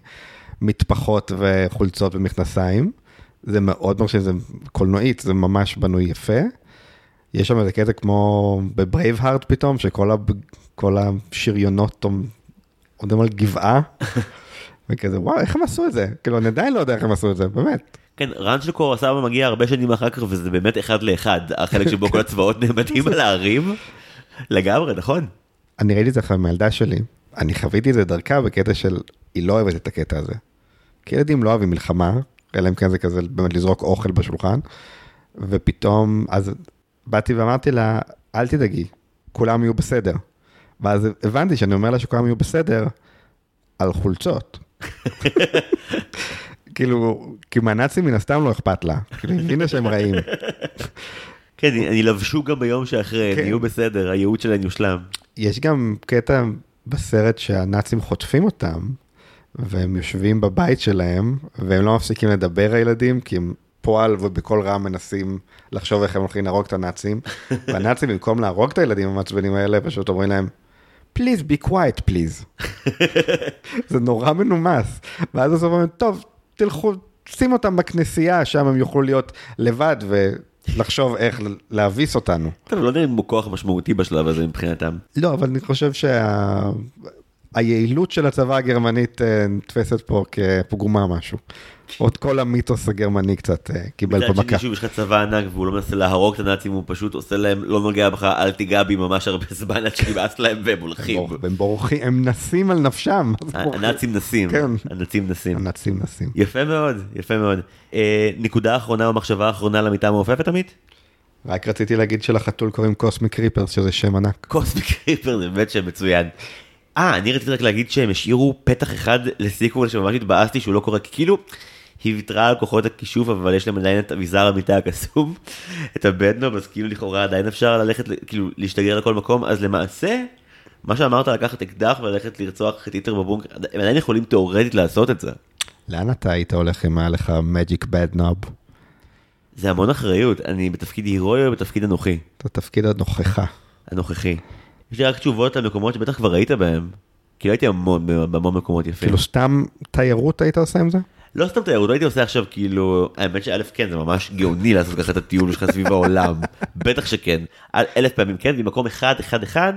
מטפחות וחולצות ומכנסיים. זה מאוד מרשים, זה קולנועית, זה ממש בנוי יפה. יש שם איזה קטע כמו בברייבהארט פתאום, שכל ה, השריונות עומ- עומדים על גבעה. וכזה, וואו, איך הם עשו את זה? כאילו, אני עדיין לא יודע איך הם עשו את זה, באמת. כן, רן של קורסאווה מגיע הרבה שנים אחר כך וזה באמת אחד לאחד, החלק שבו כל הצבאות נעמדים על ההרים. לגמרי, נכון? אני ראיתי את זה עכשיו עם הילדה שלי, אני חוויתי את זה דרכה בקטע של, היא לא אוהבת את הקטע הזה. כי ילדים לא אוהבים מלחמה, אלא אם כן זה כזה באמת לזרוק אוכל בשולחן, ופתאום, אז באתי ואמרתי לה, אל תדאגי, כולם יהיו בסדר. ואז הבנתי שאני אומר לה שכולם יהיו בסדר על חולצות. כאילו, כי מהנאצים מן הסתם לא אכפת לה, כאילו, הבינה שהם רעים. כן, ילבשו גם ביום שאחרי, הם כן. יהיו בסדר, הייעוד שלהם יושלם. יש גם קטע בסרט שהנאצים חוטפים אותם, והם יושבים בבית שלהם, והם לא מפסיקים לדבר הילדים, כי הם פועל ובקול רם מנסים לחשוב איך הם הולכים להרוג את הנאצים. והנאצים במקום להרוג את הילדים המעצבנים האלה, פשוט אומרים להם, please be quiet please. זה נורא מנומס. ואז אז אומרים, טוב, תלכו, שים אותם בכנסייה, שם הם יוכלו להיות לבד ולחשוב איך להביס אותנו. טוב, לא נראה כמו כוח משמעותי בשלב הזה מבחינתם. לא, אבל אני חושב שהיעילות של הצבא הגרמנית אה, נתפסת פה כפגומה משהו. עוד כל המיתוס הגרמני קצת אה, קיבל פה מכה. שוב, יש לך צבא ענק והוא לא מנסה להרוג את הנאצים, הוא פשוט עושה להם, לא נוגע בך, אל תיגע בי ממש הרבה זמן עד שנמאס להם והם הולכים. הם בורחים, הם נסים על נפשם. הנאצים נסים, כן. הנאצים נסים. הנאצים נסים. יפה מאוד, יפה מאוד. אה, נקודה אחרונה או מחשבה אחרונה למיטה המעופפת עמית? רק רציתי להגיד שלחתול קוראים קוסמיק ריפרס, שזה שם ענק. קוסמיק ריפר זה באמת שם מצוין. אה, אני רציתי רק להגיד שהם השאירו פתח אחד לסיקוול שממש התבאסתי שהוא לא קורה, כאילו, היא ויתרה על כוחות הכישוף, אבל יש להם עדיין את אביזר המיטה הקסום, את הבדנוב, אז כאילו לכאורה עדיין אפשר ללכת, כאילו, להשתגר לכל מקום, אז למעשה, מה שאמרת לקחת אקדח וללכת לרצוח את היטר בבונקר, הם עדיין יכולים תאורטית לעשות את זה. לאן אתה היית הולך אם היה לך מג'יק בד נוב? זה המון אחריות, אני בתפקיד הירואי או בתפקיד אנוכי? את התפקיד הנוכחה. הנוכחי. יש לי רק תשובות למקומות שבטח כבר היית בהם. כי לא הייתי המון, בהמון מקומות יפים. כאילו סתם תיירות היית עושה עם זה? לא סתם תיירות, לא הייתי עושה עכשיו כאילו, האמת שא' כן זה ממש גאוני לעשות ככה את הטיול שלך סביב העולם, בטח שכן, אלף פעמים כן, ממקום אחד אחד אחד,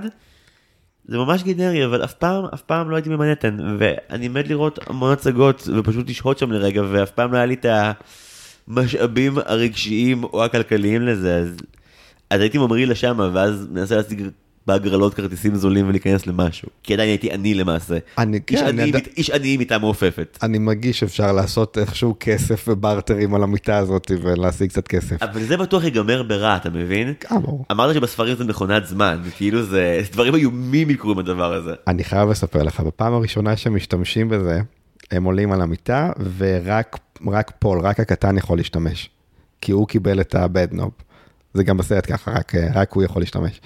זה ממש גנרי אבל אף פעם אף פעם לא הייתי במנהטן ואני מת לראות המון הצגות ופשוט לשהות שם לרגע ואף פעם לא היה לי את המשאבים הרגשיים או הכלכליים לזה. אז, אז הייתי ממריא לשם ואז מנסה להשיג בהגרלות כרטיסים זולים ולהיכנס למשהו כי עדיין הייתי עני למעשה. אני, איש כן, אני, עני, יודע- מת- איש עני מיטה מעופפת. אני מרגיש שאפשר לעשות איכשהו כסף וברטרים על המיטה הזאת ולהשיג קצת כסף. אבל זה בטוח ייגמר ברע, אתה מבין? אה, ברור. אמרת שבספרים זה מכונת זמן, כאילו זה דברים איומים יקרו עם הדבר הזה. אני חייב לספר לך, בפעם הראשונה שמשתמשים בזה, הם עולים על המיטה ורק רק פול, רק הקטן יכול להשתמש. כי הוא קיבל את הבד נוב. זה גם בסרט ככה, רק, רק הוא יכול להשתמש.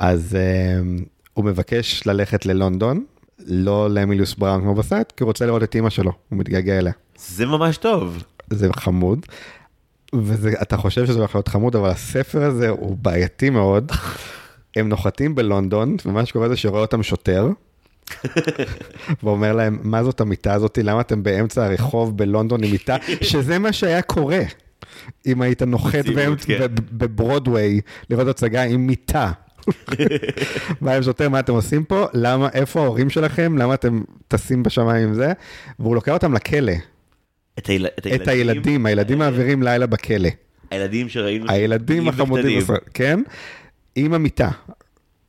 אז um, הוא מבקש ללכת ללונדון, לא לאמיליוס בראון כמו בסרט, כי הוא רוצה לראות את אימא שלו, הוא מתגעגע אליה. זה ממש טוב. זה חמוד. ואתה חושב שזה הולך להיות חמוד, אבל הספר הזה הוא בעייתי מאוד. הם נוחתים בלונדון, ומה שקורה זה שרואה אותם שוטר, ואומר להם, מה זאת המיטה הזאת? למה אתם באמצע הרחוב בלונדון עם מיטה? שזה מה שהיה קורה. אם היית נוחת באמצע- כן. בברודוויי לראות הצגה עם מיטה. בא עם שוטר, מה אתם עושים פה? למה, איפה ההורים שלכם? למה אתם טסים בשמיים עם זה? והוא לוקח אותם לכלא. את, היל... את, את הילדים, הילדים מעבירים לילה בכלא. הילדים שראינו. הילדים החמודים, כן? עם המיטה.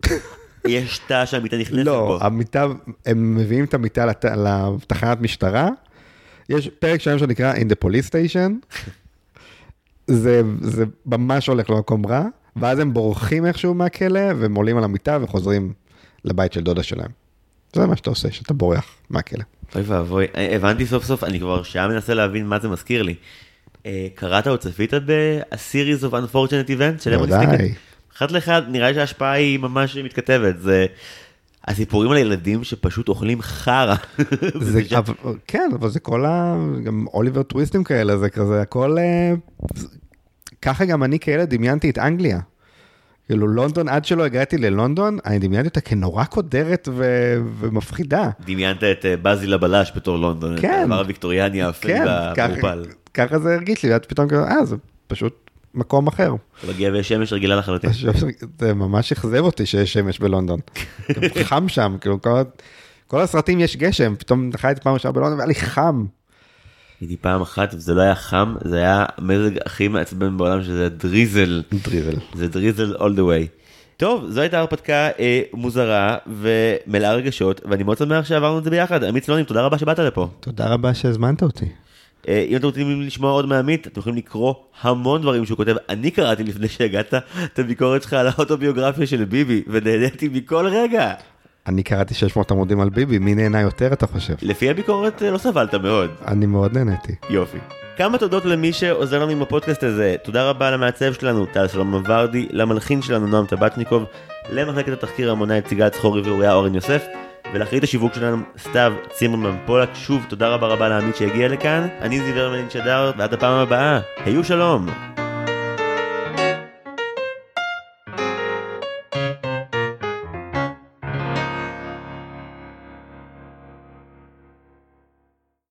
יש תא שהמיטה נכנסת לא, בו. המיטה, הם מביאים את המיטה לת- לתחנת משטרה. יש פרק שלם שנקרא In the Police Station. זה, זה ממש הולך למקום רע, ואז הם בורחים איכשהו מהכלא, והם עולים על המיטה וחוזרים לבית של דודה שלהם. זה מה שאתה עושה, שאתה בורח מהכלא. אוי ואבוי, אה, הבנתי סוף סוף, אני כבר שעה מנסה להבין מה זה מזכיר לי. אה, קראת או צפית ב-Series of Unfortunate Events של אמוני. סטיקן? אחד לאחד, נראה לי שההשפעה היא ממש מתכתבת, זה הסיפורים על ילדים שפשוט אוכלים חרא. זה, שם- אבל, כן, אבל זה כל ה... גם אוליבר טוויסטים כאלה, זה כזה הכל... ככה גם אני כילד דמיינתי את אנגליה. כאילו לונדון, עד שלא הגעתי ללונדון, אני דמיינתי אותה כנורא קודרת ו... ומפחידה. דמיינת את אה, באזיל הבלש בתור לונדון, את כן. הדבר הוויקטוריאני האפל כן, ככה, והמעופל. ככה זה הרגיש לי, ואז פתאום כאילו, אה, זה פשוט מקום אחר. מגיע בשמש רגילה לחלוטין. זה ממש אכזב אותי שיש שמש בלונדון. חם שם, כאילו כל, כל הסרטים יש גשם, פתאום חייתי פעם ראשונה בלונדון והיה לי חם. הייתי פעם אחת וזה לא היה חם, זה היה המזג הכי מעצבן בעולם שזה דריזל. דריבל. זה דריזל all the way. טוב, זו הייתה הרפתקה אה, מוזרה ומלאה רגשות, ואני מאוד שמח שעברנו את זה ביחד. עמית סלונים, תודה רבה שבאת לפה. תודה רבה שהזמנת אותי. אה, אם אתם רוצים לשמוע עוד מעמית, אתם יכולים לקרוא המון דברים שהוא כותב. אני קראתי לפני שהגעת את הביקורת שלך על האוטוביוגרפיה של ביבי, ונהניתי מכל רגע. אני קראתי 600 עמודים על ביבי, מי נהנה יותר אתה חושב? לפי הביקורת אה, לא סבלת מאוד. אני מאוד נהניתי. יופי. כמה תודות למי שעוזר לנו עם הפודקאסט הזה. תודה רבה למעצב שלנו, טל שלום ורדי, למלחין שלנו, נועם טבצ'ניקוב, למחלקת התחקיר המונה את סיגל צחורי ואוריה אורן יוסף, ולאחרית השיווק שלנו, סתיו צימרמן פולק. שוב, תודה רבה רבה לעמית שהגיע לכאן. אני זיוור מלין שדר, ועד הפעם הבאה, היו שלום.